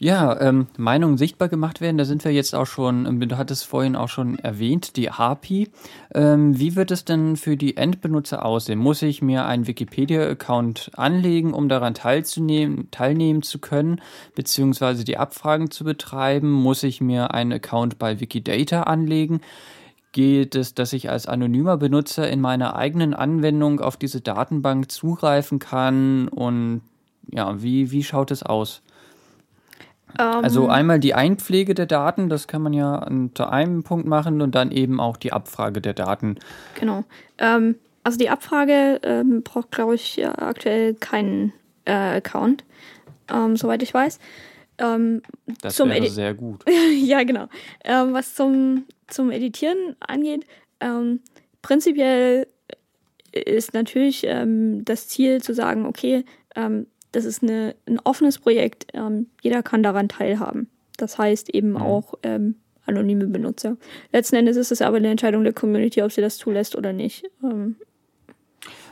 Ja, ähm, Meinungen sichtbar gemacht werden, da sind wir jetzt auch schon, ähm, du hattest vorhin auch schon erwähnt, die API. Ähm, wie wird es denn für die Endbenutzer aussehen? Muss ich mir einen Wikipedia-Account anlegen, um daran teilzunehmen, teilnehmen zu können, beziehungsweise die Abfragen zu betreiben? Muss ich mir einen Account bei Wikidata anlegen? Geht es, dass ich als anonymer Benutzer in meiner eigenen Anwendung auf diese Datenbank zugreifen kann? Und ja, wie, wie schaut es aus? Also ähm. einmal die Einpflege der Daten, das kann man ja unter einem Punkt machen und dann eben auch die Abfrage der Daten. Genau. Ähm, also die Abfrage ähm, braucht, glaube ich, aktuell keinen äh, Account, ähm, soweit ich weiß. Ähm, das wäre Edi sehr gut. ja, genau. Ähm, was zum, zum Editieren angeht, prinzipiell ist natürlich das Ziel zu sagen, okay, das ist eine, ein offenes Projekt. Ähm, jeder kann daran teilhaben. Das heißt eben mhm. auch ähm, anonyme Benutzer. Letzten Endes ist es aber eine Entscheidung der Community, ob sie das zulässt oder nicht. Ähm,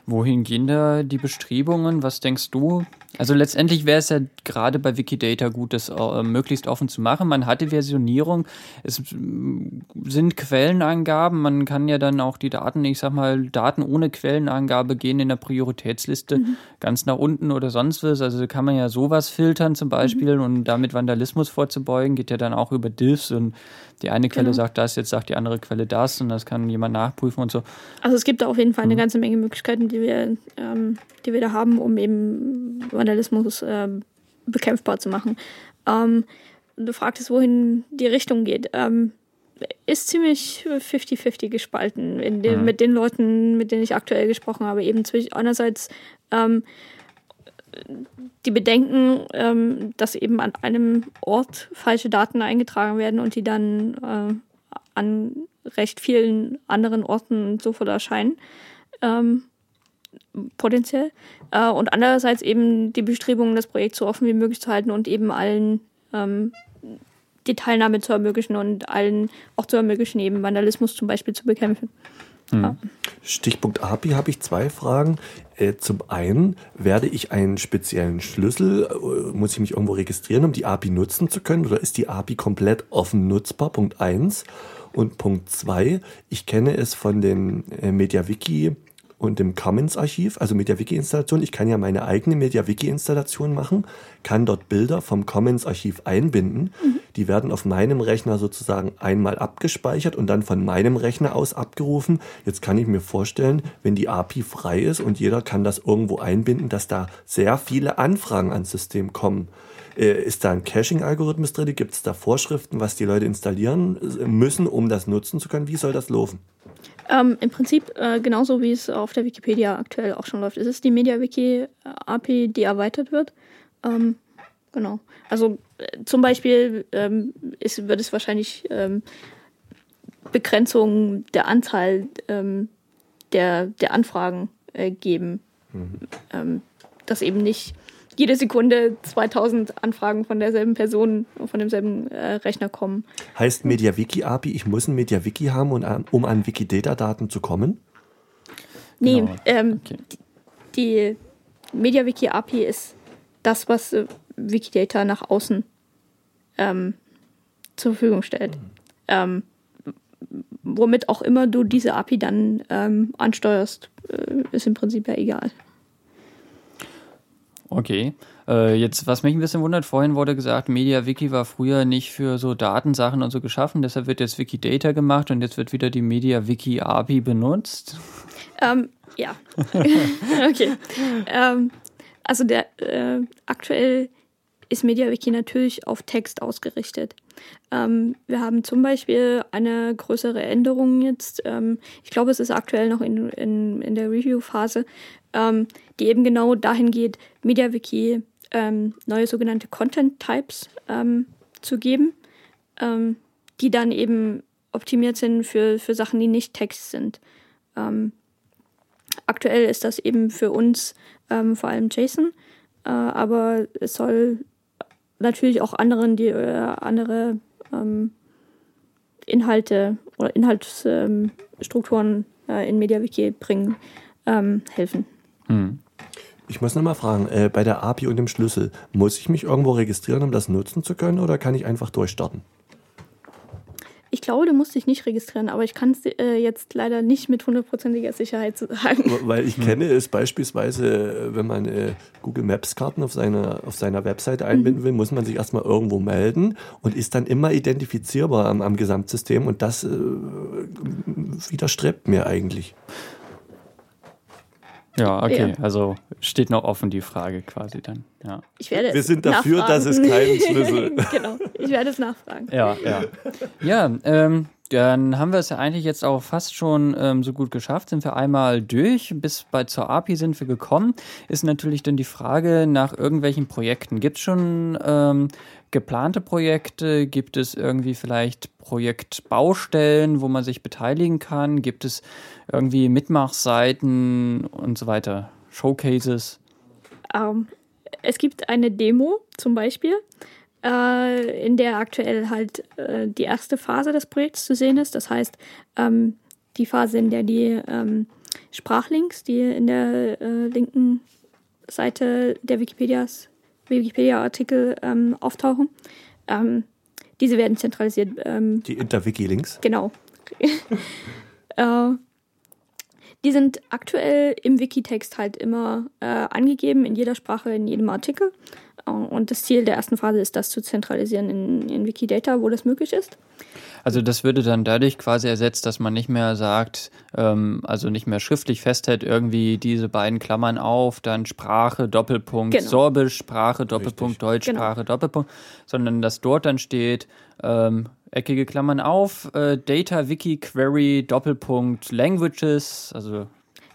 Wohin gehen da die Bestrebungen? Was denkst du? Also letztendlich wäre es ja gerade bei Wikidata gut, das äh, möglichst offen zu machen. Man hat die Versionierung, es sind Quellenangaben, man kann ja dann auch die Daten, ich sag mal, Daten ohne Quellenangabe gehen in der Prioritätsliste mhm. ganz nach unten oder sonst was. Also kann man ja sowas filtern zum Beispiel mhm. und damit Vandalismus vorzubeugen, geht ja dann auch über Diffs und die eine Quelle Genau. sagt das, jetzt sagt die andere Quelle das und das kann jemand nachprüfen und so. Also es gibt da auf jeden Fall eine Mhm. ganze Menge Möglichkeiten, die wir, ähm, die wir da haben, um eben Vandalismus ähm, bekämpfbar zu machen. Ähm, du fragtest, wohin die Richtung geht. Ähm, ist ziemlich 50-50 gespalten in den, Mhm. mit den Leuten, mit denen ich aktuell gesprochen habe. Eben zwischen einerseits ähm, die Bedenken, ähm, dass eben an einem Ort falsche Daten eingetragen werden und die dann äh, an recht vielen anderen Orten sofort erscheinen, ähm, potenziell. Äh, und andererseits eben die Bestrebungen, das Projekt so offen wie möglich zu halten und eben allen ähm, die Teilnahme zu ermöglichen und allen auch zu ermöglichen, eben Vandalismus zum Beispiel zu bekämpfen. Ja. Stichpunkt API habe ich zwei Fragen. Äh, zum einen, werde ich einen speziellen Schlüssel, äh, muss ich mich irgendwo registrieren, um die API nutzen zu können? Oder ist die API komplett offen nutzbar? Punkt eins. Und Punkt zwei, ich kenne es von dem äh, MediaWiki und dem Commons-Archiv, also MediaWiki-Installation. Ich kann ja meine eigene MediaWiki-Installation machen, kann dort Bilder vom Commons-Archiv einbinden. Die werden auf meinem Rechner sozusagen einmal abgespeichert und dann von meinem Rechner aus abgerufen. Jetzt kann ich mir vorstellen, wenn die API frei ist und jeder kann das irgendwo einbinden, dass da sehr viele Anfragen ans System kommen. Äh, Ist da ein Caching-Algorithmus drin? Gibt es da Vorschriften, was die Leute installieren müssen, um das nutzen zu können? Wie soll das laufen? Ähm, Im Prinzip äh, genauso wie es auf der Wikipedia aktuell auch schon läuft. Es ist die MediaWiki-API, die erweitert wird. Ähm, genau. Also äh, zum Beispiel ähm, ist, wird es wahrscheinlich ähm, Begrenzungen der Anzahl ähm, der, der Anfragen äh, geben. Ähm, dass eben nicht jede Sekunde 2000 Anfragen von derselben Person, von demselben äh, Rechner kommen. Heißt MediaWiki API, ich muss ein MediaWiki haben, um an, um an Wikidata-Daten zu kommen? Nee, Genau. ähm, Okay. die MediaWiki API ist das, was äh, Wikidata nach außen ähm, zur Verfügung stellt. Ähm, womit auch immer du diese API dann ähm, ansteuerst, äh, ist im Prinzip ja egal. Okay. Äh, jetzt, was mich ein bisschen wundert, vorhin wurde gesagt, MediaWiki war früher nicht für so Datensachen und so geschaffen, deshalb wird jetzt Wikidata gemacht und jetzt wird wieder die MediaWiki API benutzt. Ähm, ja. okay. Ähm, also der äh, aktuell ist MediaWiki natürlich auf Text ausgerichtet. Ähm, wir haben zum Beispiel eine größere Änderung jetzt. Ähm, ich glaube, es ist aktuell noch in, in, in der Review-Phase, ähm, die eben genau dahin geht, MediaWiki ähm, neue sogenannte Content-Types ähm, zu geben, ähm, die dann eben optimiert sind für, für Sachen, die nicht Text sind. Aktuell ist das eben für uns vor allem JSON, äh, aber es soll natürlich auch anderen, die äh, andere ähm, Inhalte oder Inhaltsstrukturen äh, in MediaWiki bringen, ähm, helfen. Hm. Ich muss nochmal fragen, äh, bei der API und dem Schlüssel, muss ich mich irgendwo registrieren, um das nutzen zu können oder kann ich einfach durchstarten? Ich glaube, du musst dich nicht registrieren, aber ich kann es äh, jetzt leider nicht mit hundertprozentiger Sicherheit sagen. Weil ich kenne es beispielsweise, äh, wenn man äh, Google Maps Karten auf seiner, auf seiner Webseite einbinden will, muss man sich erstmal irgendwo melden und ist dann immer identifizierbar am, am Gesamtsystem und das äh, widerstrebt mir eigentlich. Ja, okay. Ja. Also steht noch offen die Frage quasi dann. Ja. Ich werde Wir sind dafür, nachfragen. dass es keinen Schlüssel- genau, ich werde es nachfragen. Ja, ja. Ja, ähm, dann haben wir es ja eigentlich jetzt auch fast schon ähm, so gut geschafft. Sind wir einmal durch. Bis bei zur API sind wir gekommen. Ist natürlich dann die Frage nach irgendwelchen Projekten. Gibt es schon ähm, geplante Projekte? Gibt es irgendwie vielleicht Projektbaustellen, wo man sich beteiligen kann? Gibt es irgendwie Mitmachseiten und so weiter? Showcases? Ähm, es gibt eine Demo zum Beispiel, äh, in der aktuell halt äh, die erste Phase des Projekts zu sehen ist. Das heißt, ähm, die Phase, in der die ähm, Sprachlinks, die in der äh, linken Seite der Wikipedias, Wikipedia-Artikel ähm, auftauchen, ähm, diese werden zentralisiert. Ähm, Die Interwiki-Links. Genau. die sind aktuell im Wikitext halt immer äh, angegeben, in jeder Sprache, in jedem Artikel. Äh, und das Ziel der ersten Phase ist, das zu zentralisieren in, in Wikidata, wo das möglich ist. Also das würde dann dadurch quasi ersetzt, dass man nicht mehr sagt, ähm, also nicht mehr schriftlich festhält, irgendwie diese beiden Klammern auf, dann Sprache, Doppelpunkt, Genau. Sorbisch, Sprache, Doppelpunkt, Deutsch, Genau. Sprache, Doppelpunkt, sondern dass dort dann steht, ähm, eckige Klammern auf, äh, Data, Wiki, Query, Doppelpunkt, Languages, also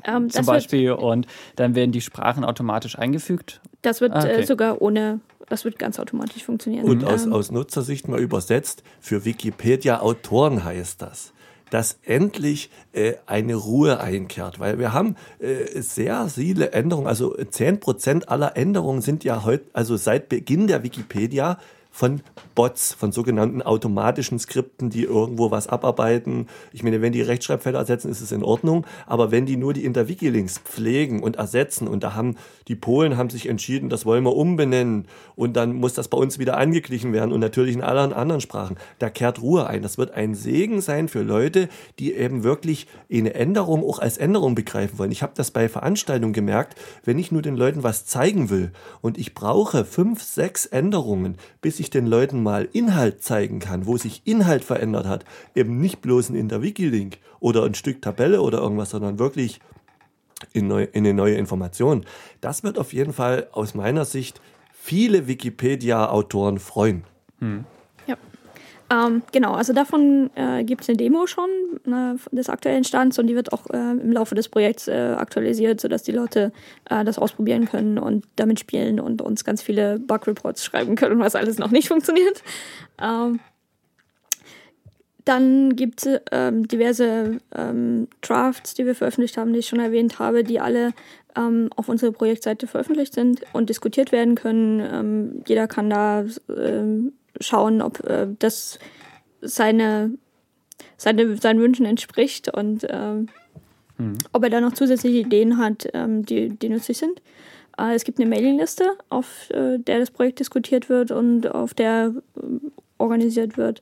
Ähm, zum Beispiel, und dann werden die Sprachen automatisch eingefügt. wird, das wird Ah, okay. äh, sogar ohne, das wird ganz automatisch funktionieren. Und aus, Ähm, aus Nutzersicht mal übersetzt, für Wikipedia-Autoren heißt das, dass endlich äh, eine Ruhe einkehrt, weil wir haben äh, sehr viele Änderungen, also 10% aller Änderungen sind ja heute, also seit Beginn der Wikipedia von Bots, von sogenannten automatischen Skripten, die irgendwo was abarbeiten. Ich meine, wenn die Rechtschreibfehler ersetzen, ist es in Ordnung, aber wenn die nur die Inter-Wiki-Links pflegen und ersetzen und da haben die Polen haben sich entschieden, das wollen wir umbenennen und dann muss das bei uns wieder angeglichen werden und natürlich in allen anderen Sprachen. Da kehrt Ruhe ein. Das wird ein Segen sein für Leute, die eben wirklich eine Änderung auch als Änderung begreifen wollen. Ich habe das bei Veranstaltungen gemerkt, wenn ich nur den Leuten was zeigen will und ich brauche fünf, sechs Änderungen, bis ich den Leuten mal Inhalt zeigen kann, wo sich Inhalt verändert hat, eben nicht bloß ein Inter-Wiki-Link oder ein Stück Tabelle oder irgendwas, sondern wirklich in, neu, in eine neue Information. Das wird auf jeden Fall aus meiner Sicht viele Wikipedia-Autoren freuen. Ja. Ähm, genau, also davon äh, gibt es eine Demo schon äh, des aktuellen Stands und die wird auch äh, im Laufe des Projekts äh, aktualisiert, sodass die Leute äh, das ausprobieren können und damit spielen und uns ganz viele Bug-Reports schreiben können, was alles noch nicht funktioniert. Ähm, dann gibt es ähm, diverse ähm, Drafts, die wir veröffentlicht haben, die ich schon erwähnt habe, die alle ähm, auf unserer Projektseite veröffentlicht sind und diskutiert werden können. Ähm, jeder kann da schauen, ob äh, das seine, seine, seinen Wünschen entspricht und ähm, ob er da noch zusätzliche Ideen hat, ähm, die, die nützlich sind. Äh, es gibt eine Mailingliste, auf äh, der das Projekt diskutiert wird und auf der ähm, organisiert wird.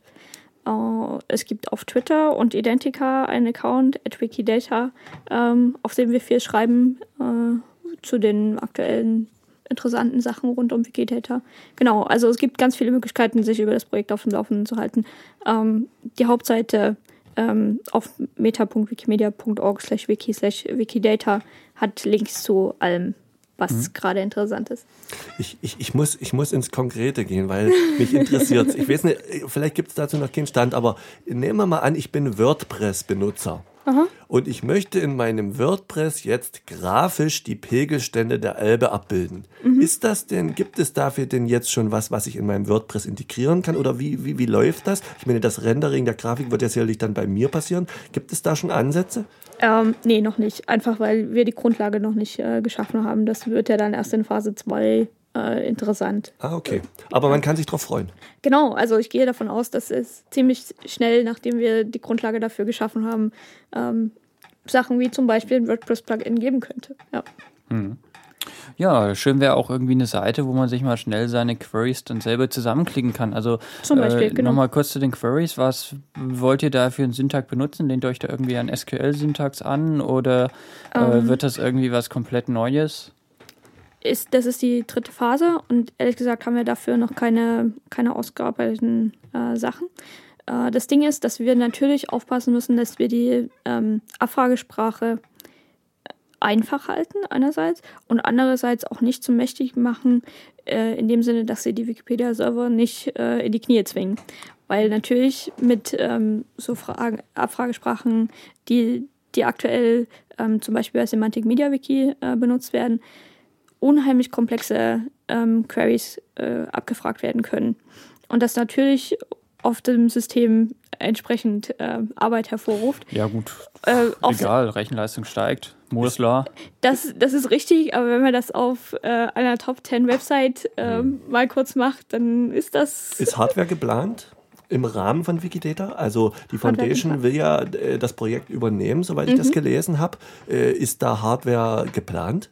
Äh, es gibt auf Twitter und Identica einen Account, at Wikidata, ähm, auf dem wir viel schreiben äh, zu den aktuellen interessanten Sachen rund um Wikidata. Genau, also es gibt ganz viele Möglichkeiten, sich über das Projekt auf dem Laufenden zu halten. Ähm, die Hauptseite ähm, auf meta.wikimedia.org slash wiki slash wikidata hat Links zu allem, was gerade interessant ist. Ich, ich, ich, muss, ich muss ins Konkrete gehen, weil mich interessiert Ich weiß nicht, vielleicht gibt es dazu noch keinen Stand, aber nehmen wir mal an, ich bin WordPress-Benutzer. Und ich möchte in meinem WordPress jetzt grafisch die Pegelstände der Elbe abbilden. Ist das denn, gibt es dafür denn jetzt schon was, was ich in meinem WordPress integrieren kann? Oder wie, wie, wie läuft das? Ich meine, das Rendering der Grafik wird ja sicherlich dann bei mir passieren. Gibt es da schon Ansätze? Ähm, nee, noch nicht. Einfach weil wir die Grundlage noch nicht äh, geschaffen haben. Das wird ja dann erst in Phase 2 äh, interessant. Ah, okay. Aber man kann sich drauf freuen. Genau, also ich gehe davon aus, dass es ziemlich schnell, nachdem wir die Grundlage dafür geschaffen haben, ähm, Sachen wie zum Beispiel ein WordPress-Plugin geben könnte. Ja. Ja, schön wäre auch irgendwie eine Seite, wo man sich mal schnell seine Queries dann selber zusammenklicken kann. Also Zum Beispiel, äh, genau. nochmal kurz zu den Queries. Was wollt ihr da für einen Syntax benutzen? Lehnt ihr euch da irgendwie an SQL-Syntax an oder äh, Ähm. wird das irgendwie was komplett Neues? Ist, das ist die dritte Phase und ehrlich gesagt haben wir dafür noch keine, keine ausgearbeiteten äh, Sachen. Äh, das Ding ist, dass wir natürlich aufpassen müssen, dass wir die ähm, Abfragesprache einfach halten einerseits und andererseits auch nicht zu mächtig machen, äh, in dem Sinne, dass sie die Wikipedia-Server nicht äh, in die Knie zwingen. Weil natürlich mit ähm, so Fragen, Abfragesprachen, die, die aktuell ähm, zum Beispiel bei Semantic Media Wiki äh, benutzt werden, unheimlich komplexe ähm, Queries äh, abgefragt werden können. Und das natürlich auf dem System entsprechend äh, Arbeit hervorruft. Ja gut, Äh, egal, Rechenleistung steigt. Moore's Law. das, das ist richtig, aber wenn man das auf äh, einer Top 10 Website ähm, mal kurz macht, dann ist das. Ist Hardware geplant? Im Rahmen von Wikidata? Also die Foundation will ja äh, das Projekt übernehmen, soweit ich das gelesen habe. Äh, ist da Hardware geplant?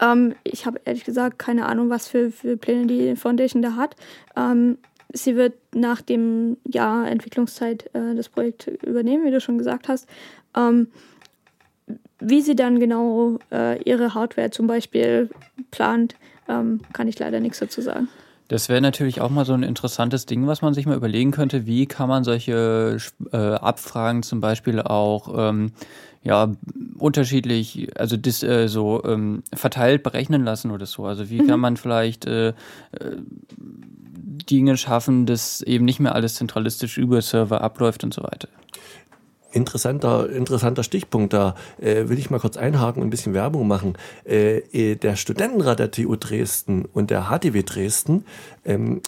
Ähm, ich habe ehrlich gesagt keine Ahnung, was für, für Pläne die Foundation da hat. Ähm, sie wird nach dem Jahr Entwicklungszeit äh, das Projekt übernehmen, wie du schon gesagt hast. Ähm, wie sie dann genau äh, ihre Hardware zum Beispiel plant, ähm, kann ich leider nichts dazu sagen. Das wäre natürlich auch mal so ein interessantes Ding, was man sich mal überlegen könnte. Wie kann man solche äh, Abfragen zum Beispiel auch ähm, ja unterschiedlich, also dis, äh, so ähm, verteilt berechnen lassen oder so. Also wie mhm. kann man vielleicht äh, äh, Dinge schaffen, dass eben nicht mehr alles zentralistisch über Server abläuft und so weiter. Interessanter, interessanter Stichpunkt, da äh, will ich mal kurz einhaken und ein bisschen Werbung machen. Äh, äh der Studentenrat der TU Dresden und der HTW Dresden ähm,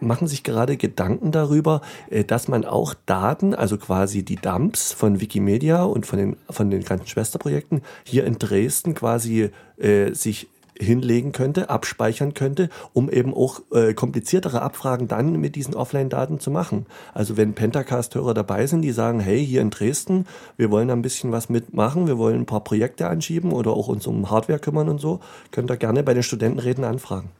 machen sich gerade Gedanken darüber, äh, dass man auch Daten, also quasi die Dumps von Wikimedia und von den, von den ganzen Schwesterprojekten hier in Dresden quasi äh, sich hinlegen könnte, abspeichern könnte, um eben auch äh, kompliziertere Abfragen dann mit diesen Offline-Daten zu machen. Also wenn Pentacast-Hörer dabei sind, die sagen, hey, hier in Dresden, wir wollen ein bisschen was mitmachen, wir wollen ein paar Projekte anschieben oder auch uns um Hardware kümmern und so, könnt ihr gerne bei den Studentenräten anfragen.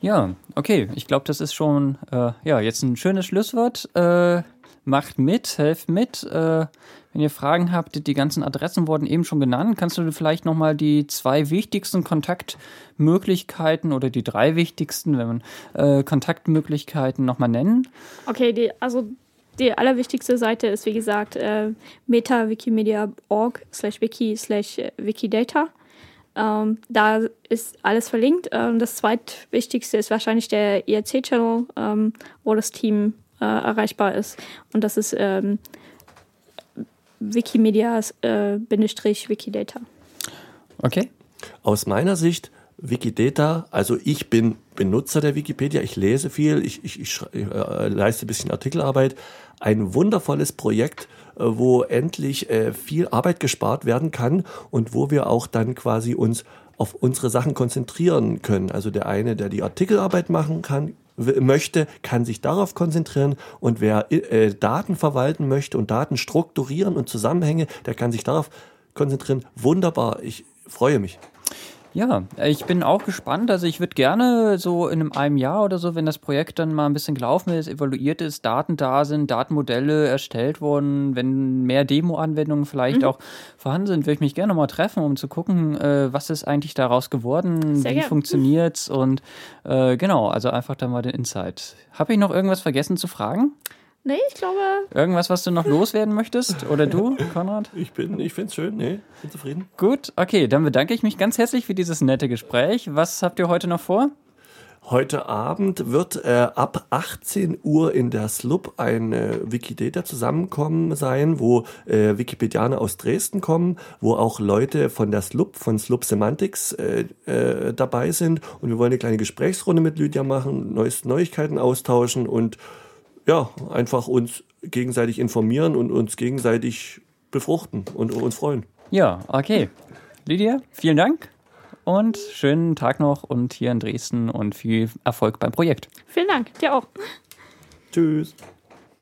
Ja, okay. Ich glaube, das ist schon äh, ja jetzt ein schönes Schlusswort. Äh, macht mit, helft mit. Äh, wenn ihr Fragen habt, die ganzen Adressen wurden eben schon genannt. Kannst du vielleicht nochmal die zwei wichtigsten Kontaktmöglichkeiten oder die drei wichtigsten, wenn man äh, Kontaktmöglichkeiten nochmal nennen? Okay, die, also die allerwichtigste Seite ist, wie gesagt, äh, metawikimedia.org slash wiki slash wikidata. Ähm, da ist alles verlinkt. Ähm, das zweitwichtigste ist wahrscheinlich der IRC-Channel, ähm, wo das Team äh, erreichbar ist. Und das ist ähm, Wikimedia-Wikidata. Äh, okay. Aus meiner Sicht Wikidata, also ich bin Benutzer der Wikipedia, ich lese viel, ich, ich, ich äh, leiste ein bisschen Artikelarbeit. Ein wundervolles Projekt, äh, wo endlich äh, viel Arbeit gespart werden kann und wo wir auch dann quasi uns auf unsere Sachen konzentrieren können. Also der eine, der die Artikelarbeit machen kann, möchte, kann sich darauf konzentrieren und wer äh, Daten verwalten möchte und Daten strukturieren und Zusammenhänge, der kann sich darauf konzentrieren. Wunderbar, ich freue mich. Ja, ich bin auch gespannt. Also ich würde gerne so in einem, Jahr oder so, wenn das Projekt dann mal ein bisschen gelaufen ist, evaluiert ist, Daten da sind, Datenmodelle erstellt wurden, wenn mehr Demo-Anwendungen vielleicht mhm. auch vorhanden sind, würde ich mich gerne mal treffen, um zu gucken, äh, was ist eigentlich daraus geworden, Sehr wie gern. funktioniert's und äh, genau, also einfach da mal den Insight. Habe ich noch irgendwas vergessen zu fragen? Nee, ich glaube. Irgendwas, was du noch loswerden möchtest? Oder du, Konrad? Ich bin, ich finde es schön, nee, bin zufrieden. Gut, okay, dann bedanke ich mich ganz herzlich für dieses nette Gespräch. Was habt ihr heute noch vor? Heute Abend wird äh, ab 18 Uhr in der SLUB ein äh, Wikidata zusammenkommen sein, wo äh, Wikipedianer aus Dresden kommen, wo auch Leute von der SLUB, von SLUB Semantics äh, äh, dabei sind. Und wir wollen eine kleine Gesprächsrunde mit Lydia machen, neueste Neuigkeiten austauschen und ja, einfach uns gegenseitig informieren und uns gegenseitig befruchten und uns freuen. Ja, okay. Lydia, vielen Dank und schönen Tag noch und hier in Dresden und viel Erfolg beim Projekt. Vielen Dank, dir auch. Tschüss.